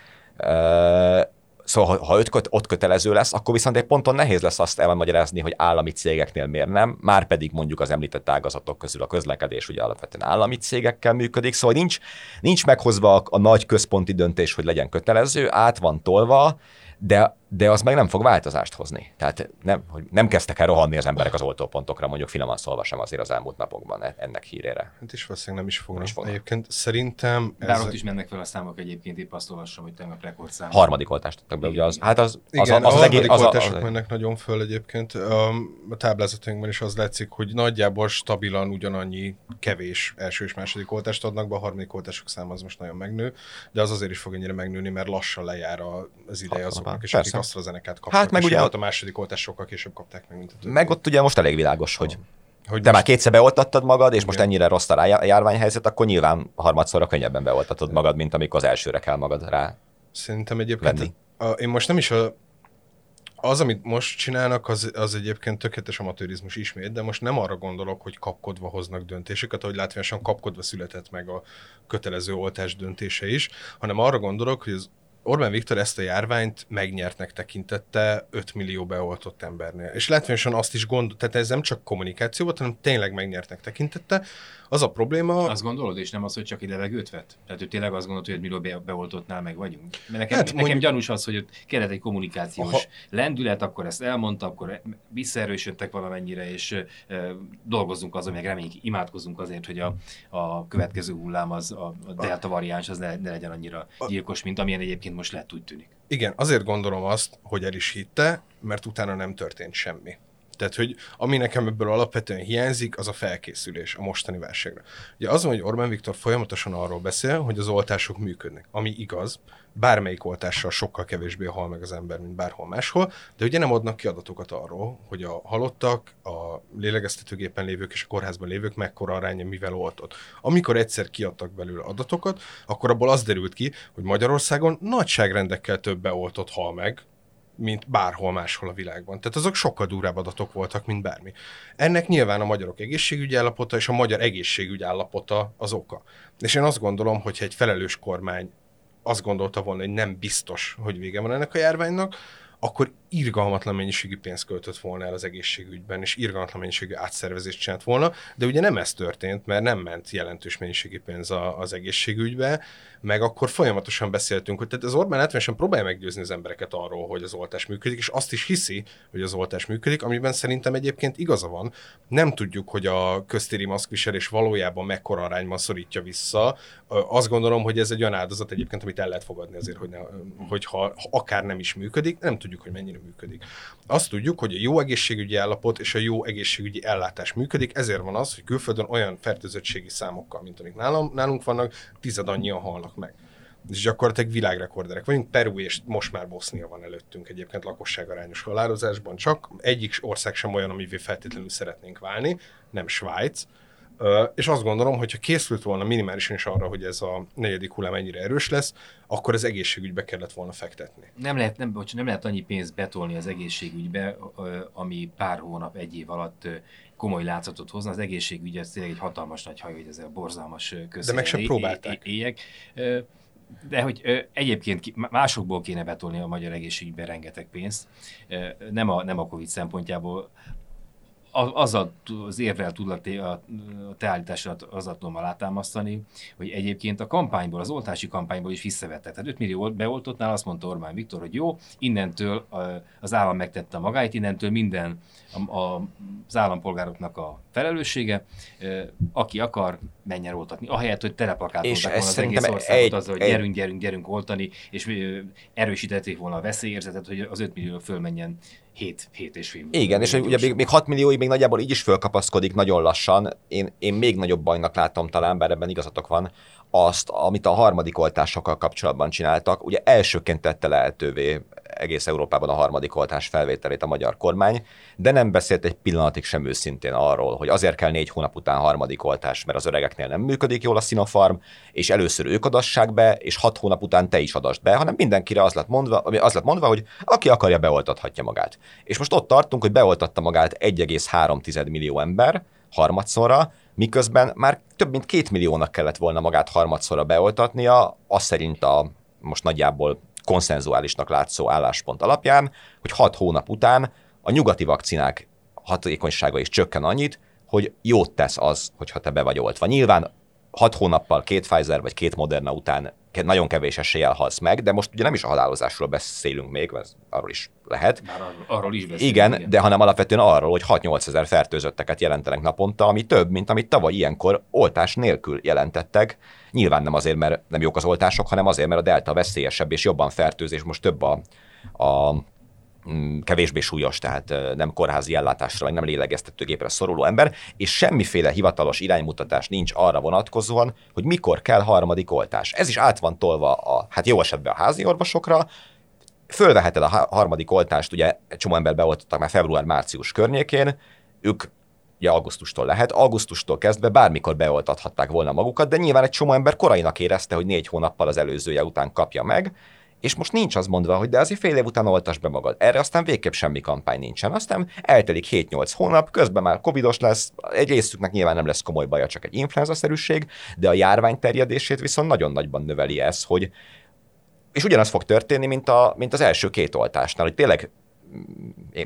Szóval, ha, ha öt köt, ott kötelező lesz, akkor viszont egy ponton nehéz lesz azt elmagyarázni, hogy állami cégeknél miért nem, már pedig mondjuk az említett ágazatok közül a közlekedés ugye alapvetően állami cégekkel működik, szóval nincs, nincs meghozva a, a nagy központi döntés, hogy legyen kötelező, át van tolva, de, de az meg nem fog változást hozni. Tehát nem, hogy nem kezdtek el rohanni az emberek az oltópontokra, mondjuk finoman szólva sem azért az elmúlt napokban e- ennek hírére. Hát is valószínűleg nem is fognak. Nem is fognak. Egyébként szerintem... Bár ez... ott is mennek fel a számok egyébként, épp azt olvasom, hogy tegnap rekordszám. Harmadik oltást tettek be, ugye az, hát az, Igen, az, az, az, az, az, az oltások az, mennek nagyon föl egyébként. A táblázatunkban is az látszik, hogy nagyjából stabilan ugyanannyi kevés első és második oltást adnak be, a harmadik oltások száma az most nagyon megnő, de az azért is fog ennyire megnőni, mert lassan lejár az ideje azoknak, és akik AstraZeneca-t kaptak. Hát meg ugye a második oltás sokkal később kapták meg, mint a többi. Meg ott ugye most elég világos, hogy hogy te most... már kétszer beoltattad magad, és Igen. most ennyire rossz a járványhelyzet, akkor nyilván harmadszorra könnyebben beoltatod magad, mint amikor az elsőre kell magad rá Szerintem egyébként A, én most nem is a, az, amit most csinálnak, az, az egyébként tökéletes amatőrizmus ismét, de most nem arra gondolok, hogy kapkodva hoznak döntéseket, ahogy látványosan kapkodva született meg a kötelező oltás döntése is, hanem arra gondolok, hogy az Orbán Viktor ezt a járványt megnyertnek tekintette 5 millió beoltott embernél. És látványosan azt is gondol, tehát ez nem csak kommunikáció volt, hanem tényleg megnyertnek tekintette. Az a probléma... Azt gondolod, és nem az, hogy csak egy levegőt vett? Tehát ő tényleg azt gondolt, hogy egy millió beoltottnál meg vagyunk? Mert nekem, hát, nekem mondjuk... gyanús az, hogy ott kellett egy kommunikációs ha... lendület, akkor ezt elmondta, akkor visszaerősödtek valamennyire, és e, dolgozzunk azon, meg reméljük, imádkozunk azért, hogy a, a következő hullám az, a, a delta variáns az ne, ne legyen annyira gyilkos, mint amilyen egyébként most lett, úgy tűnik. Igen, azért gondolom azt, hogy el is hitte, mert utána nem történt semmi. Tehát, hogy ami nekem ebből alapvetően hiányzik, az a felkészülés a mostani válságra. Ugye az van, hogy Orbán Viktor folyamatosan arról beszél, hogy az oltások működnek, ami igaz, bármelyik oltással sokkal kevésbé hal meg az ember, mint bárhol máshol, de ugye nem adnak ki adatokat arról, hogy a halottak, a lélegeztetőgépen lévők és a kórházban lévők mekkora aránya mivel oltott. Amikor egyszer kiadtak belőle adatokat, akkor abból az derült ki, hogy Magyarországon nagyságrendekkel több beoltott hal meg, mint bárhol máshol a világban. Tehát azok sokkal durvább adatok voltak, mint bármi. Ennek nyilván a magyarok egészségügyi állapota és a magyar egészségügy állapota az oka. És én azt gondolom, hogy egy felelős kormány azt gondolta volna, hogy nem biztos, hogy vége van ennek a járványnak, akkor irgalmatlan mennyiségű pénzt költött volna el az egészségügyben, és irgalmatlan mennyiségű átszervezést csinált volna, de ugye nem ez történt, mert nem ment jelentős mennyiségű pénz a, az egészségügybe, meg akkor folyamatosan beszéltünk, hogy tehát az Orbán látványosan próbálja meggyőzni az embereket arról, hogy az oltás működik, és azt is hiszi, hogy az oltás működik, amiben szerintem egyébként igaza van. Nem tudjuk, hogy a köztéri maszkviselés valójában mekkora arányban szorítja vissza. Azt gondolom, hogy ez egy olyan áldozat egyébként, amit el lehet fogadni azért, hogy, ne, hogy ha, ha akár nem is működik, nem tudjuk, hogy mennyire működik. Azt tudjuk, hogy a jó egészségügyi állapot és a jó egészségügyi ellátás működik, ezért van az, hogy külföldön olyan fertőzöttségi számokkal, mint amik nálam, nálunk vannak, tized annyian halnak meg és gyakorlatilag világrekorderek vagyunk. Peru és most már Bosznia van előttünk egyébként lakosságarányos halálozásban, csak egyik ország sem olyan, amivé feltétlenül szeretnénk válni, nem Svájc. És azt gondolom, hogy ha készült volna minimálisan is arra, hogy ez a negyedik hullám ennyire erős lesz, akkor az egészségügybe kellett volna fektetni. Nem lehet, nem, bocs, nem lehet annyi pénzt betolni az egészségügybe, ami pár hónap, egy év alatt komoly látszatot hozna. Az egészségügy ez tényleg egy hatalmas nagy hajó, hogy ez a borzalmas közszél. De meg sem próbálták. Éjek de hogy ö, egyébként másokból kéne betolni a magyar egészségügybe rengeteg pénzt, ö, nem, a, nem a Covid szempontjából, az az érvel tudlak a te állításodat az tudom alátámasztani, hogy egyébként a kampányból, az oltási kampányból is visszavettek. Tehát 5 millió beoltottnál azt mondta Orbán Viktor, hogy jó, innentől az állam megtette a magáit, innentől minden a, a, az állampolgároknak a felelőssége, aki akar, menjen oltatni. Ahelyett, hogy teleplakátolták volna az egész országot egy, azzal, hogy egy... gyerünk, gyerünk, gyerünk oltani, és erősítették volna a veszélyérzetet, hogy az 5 millió fölmenjen 7, 7 és fél Igen, és ugye még, még 6 millióig még nagyjából így is fölkapaszkodik nagyon lassan. Én, én még nagyobb bajnak látom talán, bár ebben igazatok van, azt, amit a harmadik oltásokkal kapcsolatban csináltak. Ugye elsőként tette lehetővé egész Európában a harmadik oltás felvételét a magyar kormány, de nem beszélt egy pillanatig sem őszintén arról, hogy azért kell négy hónap után harmadik oltás, mert az öregeknél nem működik jól a Sinopharm, és először ők adassák be, és hat hónap után te is adast be, hanem mindenkire az lett mondva, az lett mondva hogy aki akarja, beoltathatja magát. És most ott tartunk, hogy beoltatta magát 1,3 millió ember harmadszorra, miközben már több mint két milliónak kellett volna magát harmadszorra beoltatnia, az szerint a most nagyjából konszenzuálisnak látszó álláspont alapján, hogy hat hónap után a nyugati vakcinák hatékonysága is csökken annyit, hogy jót tesz az, hogyha te be vagy oltva. Nyilván hat hónappal két Pfizer vagy két Moderna után nagyon kevés eséllyel halsz meg, de most ugye nem is a halálozásról beszélünk még, ez arról is lehet. Már arról is beszélünk. Igen, igen, de hanem alapvetően arról, hogy 6-8 ezer fertőzötteket jelentenek naponta, ami több, mint amit tavaly ilyenkor oltás nélkül jelentettek. Nyilván nem azért, mert nem jók az oltások, hanem azért, mert a delta veszélyesebb és jobban fertőzés, most több a, a kevésbé súlyos, tehát nem kórházi ellátásra, vagy nem lélegeztetőgépre szoruló ember, és semmiféle hivatalos iránymutatás nincs arra vonatkozóan, hogy mikor kell harmadik oltás. Ez is át van tolva a, hát jó esetben a házi orvosokra, fölveheted a harmadik oltást, ugye egy csomó ember beoltottak már február-március környékén, ők ugye augusztustól lehet, augusztustól kezdve bármikor beoltathatták volna magukat, de nyilván egy csomó ember korainak érezte, hogy négy hónappal az előzője után kapja meg, és most nincs az mondva, hogy de azért fél év után oltas be magad. Erre aztán végképp semmi kampány nincsen. Aztán eltelik 7-8 hónap, közben már covidos lesz, egy részüknek nyilván nem lesz komoly baja, csak egy influenza-szerűség, de a járvány terjedését viszont nagyon nagyban növeli ez, hogy és ugyanaz fog történni, mint, a, mint az első két oltásnál, hogy tényleg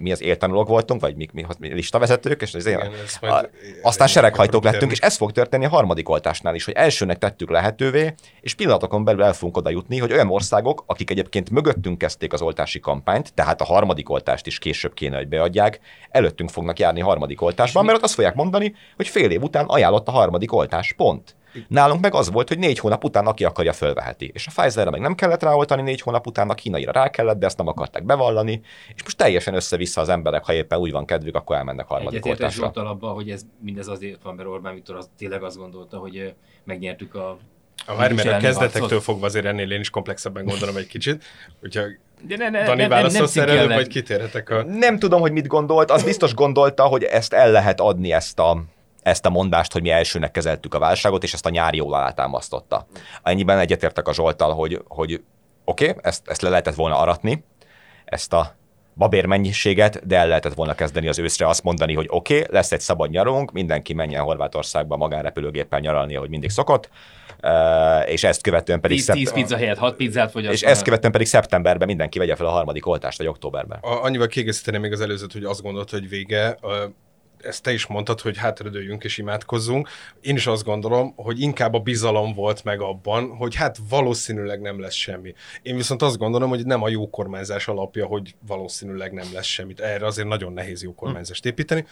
mi az éltanulók voltunk, vagy mi, mi, mi listavezetők, és az Igen, a, aztán sereghajtók lettünk, és ez fog történni a harmadik oltásnál is, hogy elsőnek tettük lehetővé, és pillanatokon belül el fogunk oda jutni, hogy olyan országok, akik egyébként mögöttünk kezdték az oltási kampányt, tehát a harmadik oltást is később kéne, hogy beadják, előttünk fognak járni harmadik oltásban, mert ott azt fogják mondani, hogy fél év után ajánlott a harmadik oltás, pont. Nálunk meg az volt, hogy négy hónap után aki akarja, fölveheti. És a Pfizerre meg nem kellett ráoltani négy hónap után, a kínaira rá kellett, de ezt nem akarták bevallani. És most teljesen össze-vissza az emberek, ha éppen úgy van kedvük, akkor elmennek harmadik oltásra. abban, hogy ez mindez azért van, mert Orbán Viktor az tényleg azt gondolta, hogy megnyertük a a már mert a kezdetektől harcot. fogva azért ennél én is komplexebben gondolom egy kicsit. Hogyha de ne, ne, Dani válaszolsz erre, vagy kitérhetek a... Nem tudom, hogy mit gondolt. Az biztos gondolta, hogy ezt el lehet adni, ezt a ezt a mondást, hogy mi elsőnek kezeltük a válságot, és ezt a nyári jól alátámasztotta. Ennyiben egyetértek a Zsoltal, hogy, hogy oké, okay, ezt, ezt le lehetett volna aratni, ezt a babér mennyiséget, de el lehetett volna kezdeni az őszre azt mondani, hogy oké, okay, lesz egy szabad nyarunk, mindenki menjen Horvátországba magánrepülőgéppel nyaralni, ahogy mindig szokott, uh, és ezt követően pedig... 10, 10 pizza helyett 6 pizzát fogyaszt. És ezt követően pedig szeptemberben mindenki vegye fel a harmadik oltást, vagy októberben. A, annyival kiegészíteném még az előzőt, hogy azt gondolt, hogy vége, ezt te is mondtad, hogy hátradőjünk és imádkozzunk. Én is azt gondolom, hogy inkább a bizalom volt meg abban, hogy hát valószínűleg nem lesz semmi. Én viszont azt gondolom, hogy nem a jó kormányzás alapja, hogy valószínűleg nem lesz semmit. Erre azért nagyon nehéz jó kormányzást építeni.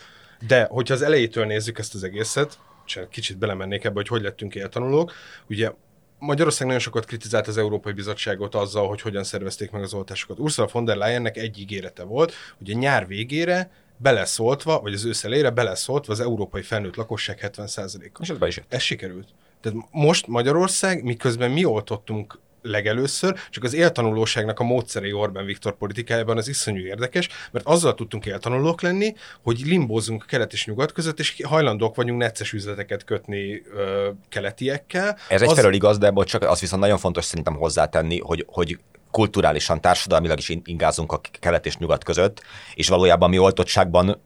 De hogyha az elejétől nézzük ezt az egészet, csak kicsit belemennék ebbe, hogy hogy lettünk éltanulók, ugye Magyarország nagyon sokat kritizált az Európai Bizottságot azzal, hogy hogyan szervezték meg az oltásokat. Ursula von der Leyennek egy ígérete volt, hogy a nyár végére beleszóltva, vagy az ősz elére beleszóltva az európai felnőtt lakosság 70%-a. És ez be is jött. Ez sikerült. Tehát most Magyarország, miközben mi oltottunk legelőször, csak az éltanulóságnak a módszerei Orbán Viktor politikájában az iszonyú érdekes, mert azzal tudtunk éltanulók lenni, hogy limbózunk a kelet és nyugat között, és hajlandók vagyunk necces üzleteket kötni ö, keletiekkel. Ez egyfelől igaz, de bocs, csak az viszont nagyon fontos szerintem hozzátenni, hogy, hogy kulturálisan, társadalmilag is ingázunk a kelet és nyugat között, és valójában mi oltottságban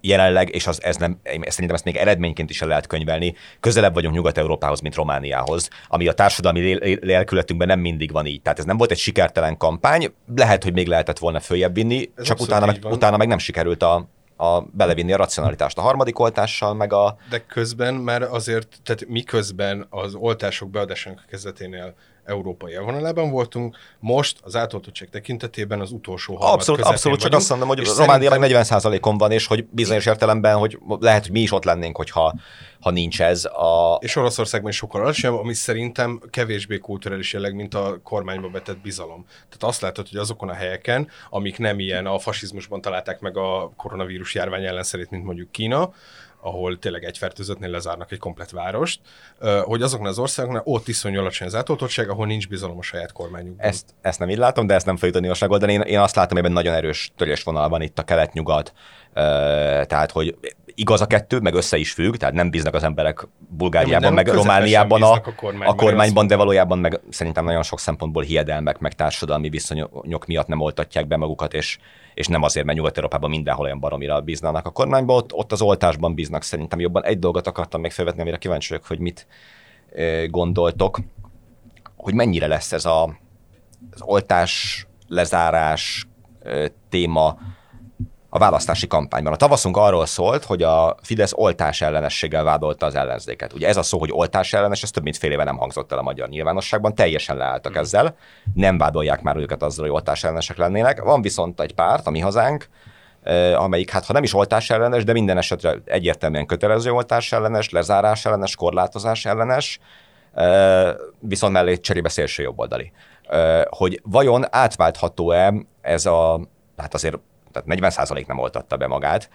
jelenleg, és az, ez nem, szerintem ezt még eredményként is el lehet könyvelni, közelebb vagyunk Nyugat-Európához, mint Romániához, ami a társadalmi lélkületünkben nem mindig van így. Tehát ez nem volt egy sikertelen kampány, lehet, hogy még lehetett volna följebb vinni, ez csak utána meg, utána meg nem sikerült a, a belevinni a racionalitást a harmadik oltással, meg a... De közben már azért, tehát miközben az oltások beadásának kezdeténél európai elvonalában voltunk, most az átoltottság tekintetében az utolsó harmad Abszolút, abszolút, csak azt mondom, hogy Románia meg 40%-on van, és hogy bizonyos értelemben, hogy lehet, hogy mi is ott lennénk, hogyha ha nincs ez. A... És Oroszországban is sokkal alacsonyabb, ami szerintem kevésbé kulturális jelleg, mint a kormányba vetett bizalom. Tehát azt látod, hogy azokon a helyeken, amik nem ilyen a fasizmusban találták meg a koronavírus járvány ellenszerét, mint mondjuk Kína, ahol tényleg egy fertőzöttnél lezárnak egy komplet várost, hogy azoknál az országoknál ott iszonyú alacsony az átoltottság, ahol nincs bizalom a saját kormányukban. Ezt, ezt nem így látom, de ezt nem fogjuk tudni megoldani. Én, én azt látom, hogy ebben nagyon erős törésvonal van itt a kelet-nyugat, tehát hogy igaz a kettő, meg össze is függ, tehát nem bíznak az emberek Bulgáriában, meg Romániában a, a, kormány, a kormányban, de valójában meg szerintem nagyon sok szempontból hiedelmek, meg társadalmi viszonyok miatt nem oltatják be magukat, és, és nem azért, mert Nyugat-Európában mindenhol olyan baromira bíznak a kormányban, ott, ott az oltásban bíznak szerintem jobban. Egy dolgot akartam még felvetni, amire kíváncsi vagyok, hogy mit gondoltok, hogy mennyire lesz ez a, az oltás, lezárás téma a választási kampányban. A tavaszunk arról szólt, hogy a Fidesz oltás ellenességgel vádolta az ellenzéket. Ugye ez a szó, hogy oltás ellenes, ez több mint fél éve nem hangzott el a magyar nyilvánosságban, teljesen leálltak mm. ezzel, nem vádolják már őket azzal, hogy oltás ellenesek lennének. Van viszont egy párt, a mi hazánk, amelyik hát ha nem is oltás ellenes, de minden esetre egyértelműen kötelező oltás ellenes, lezárás ellenes, korlátozás ellenes, viszont mellé cserébe szélső jobboldali. Hogy vajon átváltható-e ez a, hát azért tehát 40% nem oltatta be magát.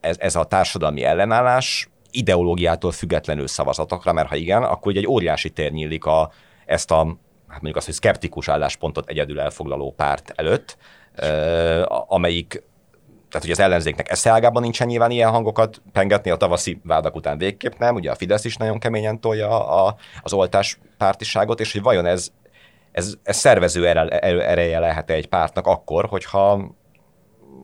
Ez, ez a társadalmi ellenállás ideológiától függetlenül szavazatokra, mert ha igen, akkor egy óriási tér nyílik a, ezt a, hát mondjuk azt, hogy szkeptikus álláspontot egyedül elfoglaló párt előtt, amelyik tehát hogy az ellenzéknek eszeágában nincsen nyilván ilyen hangokat pengetni, a tavaszi vádak után végképp nem, ugye a Fidesz is nagyon keményen tolja a, az oltás pártiságot, és hogy vajon ez, ez, ez szervező ereje lehet -e egy pártnak akkor, hogyha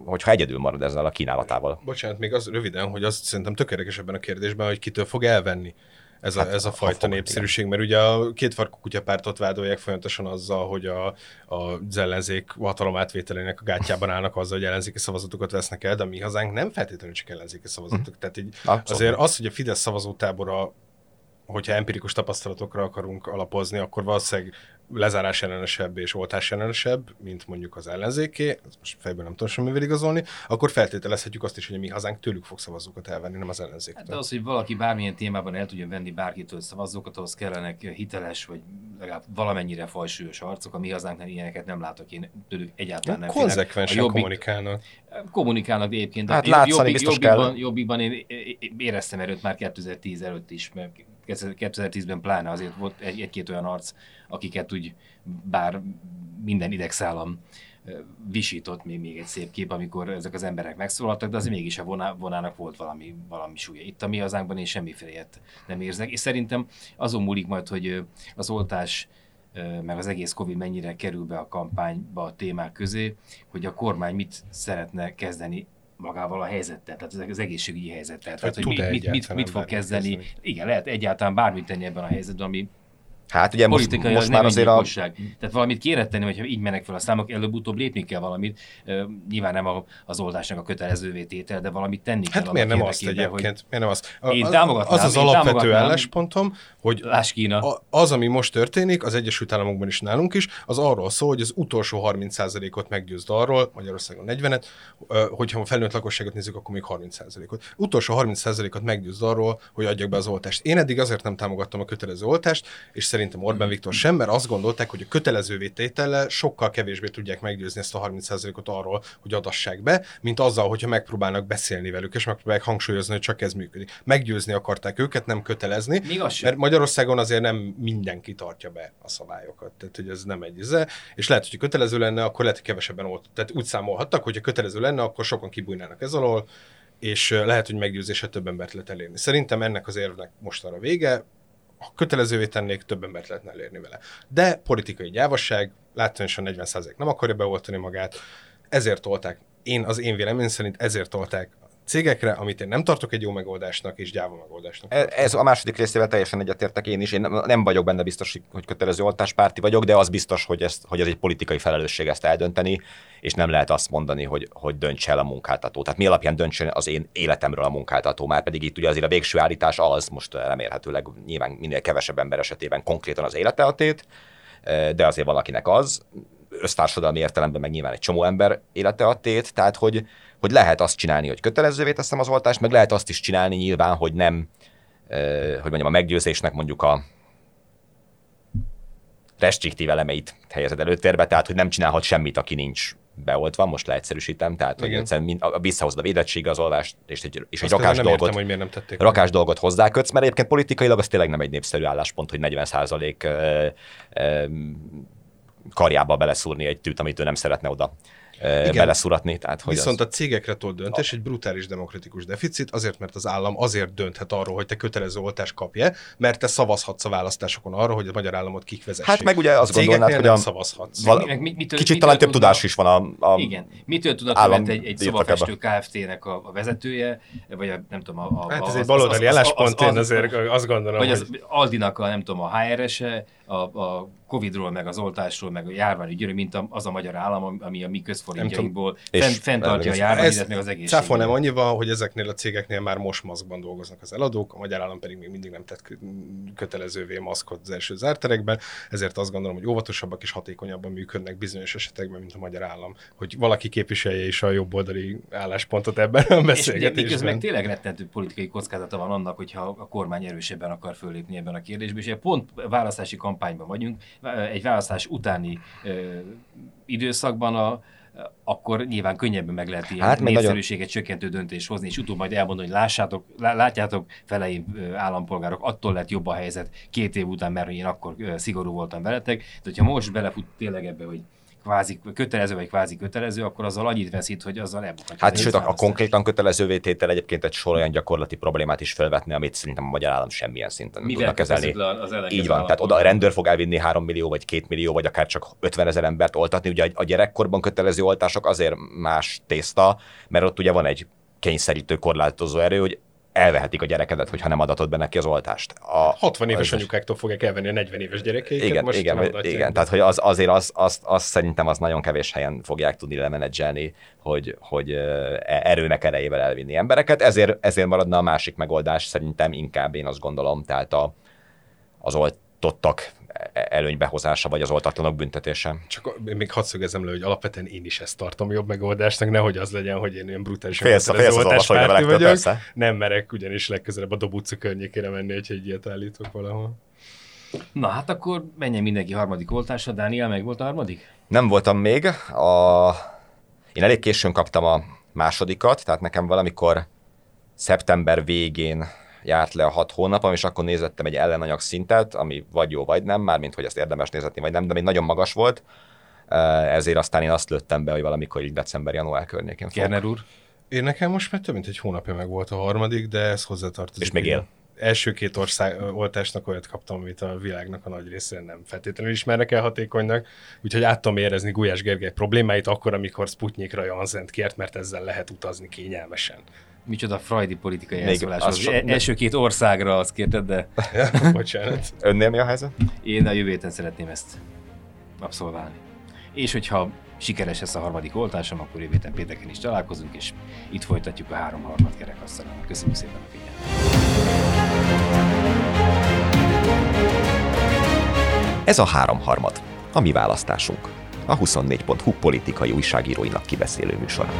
hogyha egyedül marad ezzel a kínálatával. Bocsánat, még az röviden, hogy az szerintem tökéletes ebben a kérdésben, hogy kitől fog elvenni ez a, hát, ez a fajta népszerűség, igen. mert ugye a két farkú kutyapártot vádolják folyamatosan azzal, hogy a, az ellenzék hatalom átvételének a gátjában állnak azzal, hogy ellenzéki szavazatokat vesznek el, de a mi hazánk nem feltétlenül csak ellenzéki szavazatok. Hm. Tehát így azért az, hogy a Fidesz szavazótábora hogyha empirikus tapasztalatokra akarunk alapozni, akkor valószínűleg lezárás ellenesebb és oltás ellenesebb, mint mondjuk az ellenzéké, most fejből nem tudom semmivel igazolni, akkor feltételezhetjük azt is, hogy a mi hazánk tőlük fog szavazókat elvenni, nem az ellenzéktől. Hát de az, hogy valaki bármilyen témában el tudjon venni bárkitől szavazókat, ahhoz kellenek hiteles, vagy legalább valamennyire fajsúlyos arcok, a mi hazánknál ilyeneket nem látok, én tőlük egyáltalán nem Konzekvensen jobbik, kommunikálnak. Kommunikálnak egyébként. Hát látszani jobbik, biztos jobbikban, kell. jobbikban én éreztem erőt már 2010 előtt is, mert 2010-ben pláne azért volt egy, egy-két olyan arc, akiket úgy, bár minden idegszállam visított még, még egy szép kép, amikor ezek az emberek megszólaltak, de azért mégis a voná, vonának volt valami, valami súlya. Itt a mi hazánkban én semmiféle ilyet nem érzek, és szerintem azon múlik majd, hogy az oltás meg az egész Covid mennyire kerül be a kampányba a témák közé, hogy a kormány mit szeretne kezdeni magával a helyzettel, tehát az egészségügyi helyzettel. Tehát, hogy, hogy mit, mit, mit fog kezdeni. Kezdeni. Igen, lehet egyáltalán bármit tenni ebben a helyzetben, ami Hát ugye most, most már azért a... Tehát valamit kéne tenni, hogyha így mennek fel a számok, előbb-utóbb lépni kell valamit. Nyilván nem a, az oldásnak a kötelezővé tétel, de valamit tenni hát kell. miért nem azt egyébként? Hogy... Miért nem azt? A, én támogatnám. Az az alapvető álláspontom, hogy Kína. az, ami most történik, az Egyesült Államokban is nálunk is, az arról szól, hogy az utolsó 30%-ot meggyőzd arról, Magyarországon 40-et, hogyha a felnőtt lakosságot nézzük, akkor még 30%-ot. Utolsó 30%-ot meggyőzd arról, hogy adjak be az oltást. Én eddig azért nem támogattam a kötelező oltást, és szerintem Orbán Viktor sem, mert azt gondolták, hogy a kötelezővé tétellel sokkal kevésbé tudják meggyőzni ezt a 30%-ot arról, hogy adassák be, mint azzal, hogyha megpróbálnak beszélni velük, és megpróbálják hangsúlyozni, hogy csak ez működik. Meggyőzni akarták őket, nem kötelezni, mert Magyarországon azért nem mindenki tartja be a szabályokat. Tehát, hogy ez nem egy ize. És lehet, hogy kötelező lenne, akkor lehet, hogy kevesebben olt. Tehát úgy számolhattak, hogy ha kötelező lenne, akkor sokan kibújnának ez alól, és lehet, hogy meggyőzése több embert lehet elérni. Szerintem ennek az érvnek mostanra vége, ha kötelezővé tennék, több embert lehetne elérni vele. De politikai gyávasság, látványosan 40% nem akarja beoltani magát, ezért tolták, én az én véleményem szerint ezért tolták cégekre, amit én nem tartok egy jó megoldásnak, és gyáva megoldásnak. E- Ez a második részével teljesen egyetértek én is. Én nem- vagyok benne biztos, hogy kötelező oltáspárti vagyok, de az biztos, hogy, ezt, hogy ez egy politikai felelősség ezt eldönteni, és nem lehet azt mondani, hogy, hogy dönts el a munkáltató. Tehát mi alapján döntsön az én életemről a munkáltató, már pedig itt ugye azért a végső állítás az, most remélhetőleg nyilván minél kevesebb ember esetében konkrétan az élete a tét, e, de azért valakinek az, össztársadalmi értelemben meg nyilván egy csomó ember élete a tét, tehát hogy, hogy lehet azt csinálni, hogy kötelezővé teszem az oltást, meg lehet azt is csinálni nyilván, hogy nem, hogy mondjam, a meggyőzésnek mondjuk a restriktív elemeit helyezed előtérbe, tehát hogy nem csinálhat semmit, aki nincs beoltva, most leegyszerűsítem, tehát hogy Igen. egyszerűen mind- a- visszahozod a védettségigazolvást, és egy, és egy rakás nem dolgot, értem, hogy miért nem tették. rakás dolgot hozzákötsz, mert egyébként politikailag az tényleg nem egy népszerű álláspont, hogy 40% ö, ö, karjába beleszúrni egy tűt, amit ő nem szeretne oda ö, beleszúratni. Tehát, hogy Viszont az... a cégekre tolt döntés egy brutális demokratikus deficit, azért, mert az állam azért dönthet arról, hogy te kötelező oltást kapja, mert te szavazhatsz a választásokon arra, hogy a magyar államot kik vezessék. Hát meg ugye azt gondolnád, hogy nem a- szavazhatsz. val- Meg mi- mitől- kicsit mitől talán több tudás is van a, a Igen. Mitől ment egy, egy szobafestő Kft-nek a, a vezetője, vagy a, nem tudom, a, a, Hát ez az- egy baloldali az- az- álláspont, az- én azért azt gondolom, Vagy hogy... az Aldinak a, nem tudom, a HRS-e, a, a Covid-ról, meg az oltásról, meg a járványügyről, mint a, az a magyar állam, ami a mi közforintjainkból És- fent, fenntartja a járványügyet, meg az egészséget. Cáfolnám annyival, hogy ezeknél a cégeknél már most maszkban dolgoznak az eladók, a magyar állam pedig még mindig nem tett kö- kötelezővé maszkot az első zárterekben, ezért azt gondolom, hogy óvatosabbak és hatékonyabban működnek bizonyos esetekben, mint a magyar állam, hogy valaki képviselje is a jobboldali álláspontot ebben a És beszélgetésben. miközben tényleg rettentő politikai kockázata van annak, hogyha a kormány erősebben akar fölépni ebben a kérdésben, és pont választási kampányban vagyunk, egy választás utáni időszakban a, akkor nyilván könnyebben meg lehet ilyen Hát, meg nagyon- népszerűséget csökkentő döntést hozni, és utóbb majd elmondani, hogy lássátok, lá- látjátok, feleim állampolgárok, attól lett jobb a helyzet két év után, mert én akkor szigorú voltam veletek. De hogyha most belefut tényleg ebbe, hogy kvázi kötelező vagy kvázi kötelező, akkor azzal annyit veszít, hogy azzal elbukhatja. Hát sőt, a, a konkrétan kötelezővé tétel egyébként egy sor olyan gyakorlati problémát is felvetni, amit szerintem a magyar állam semmilyen szinten nem tudna kezelni. az Így van, tehát oda a rendőr fog elvinni 3 millió, vagy 2 millió, vagy akár csak 50 ezer embert oltatni. Ugye a gyerekkorban kötelező oltások azért más tészta, mert ott ugye van egy kényszerítő korlátozó erő, hogy elvehetik a gyerekedet, hogyha nem adatod be neki az oltást. A, 60 éves az- anyukáktól fogják elvenni a 40 éves gyerekeiket, igen, most igen, igen, tehát hogy az, azért az, az, az, szerintem az nagyon kevés helyen fogják tudni lemenedzselni, hogy, hogy e- erőnek erejével elvinni embereket, ezért, ezért maradna a másik megoldás szerintem inkább én azt gondolom, tehát a, az oltottak előnybehozása, vagy az oltatlanok büntetése. Csak még hadd szögezem le, hogy alapvetően én is ezt tartom jobb megoldásnak, nehogy az legyen, hogy én ilyen brutálisan Félsz, félsz az levelektől, vagyok. persze. Nem merek ugyanis legközelebb a Dob utca környékére menni, hogyha egy ilyet állítok valahol. Na hát akkor menjen mindenki harmadik oltásra. Dániel, meg volt a harmadik? Nem voltam még, a... én elég későn kaptam a másodikat, tehát nekem valamikor szeptember végén járt le a hat hónapom, és akkor nézettem egy ellenanyag szintet, ami vagy jó, vagy nem, mármint hogy ezt érdemes nézetni, vagy nem, de még nagyon magas volt. Eh, Ezért aztán én azt lőttem be, hogy valamikor így december-január környékén fogok. Kerner úr. Én nekem most már több mint egy hónapja meg volt a harmadik, de ez hozzátartozik. És még él. Első két ország oltásnak olyat kaptam, amit a világnak a nagy részén nem feltétlenül ismernek el hatékonynak, úgyhogy át tudom érezni Gulyás Gergely problémáit akkor, amikor Sputnikra Janszent kért, mert ezzel lehet utazni kényelmesen. Micsoda freudi politikai elszólás. az Az so- e- első két országra azt kérted, de *laughs* bocsánat. Önnél mi a helyzet? én a jövő héten szeretném ezt abszolválni. És hogyha sikeres lesz a harmadik oltásom, akkor jövő héten pénteken is találkozunk, és itt folytatjuk a három harmad kerekasztalon. Köszönjük szépen a figyelmet! Ez a háromharmad, a mi választásunk. A 24.hu politikai újságíróinak kibeszélő műsora.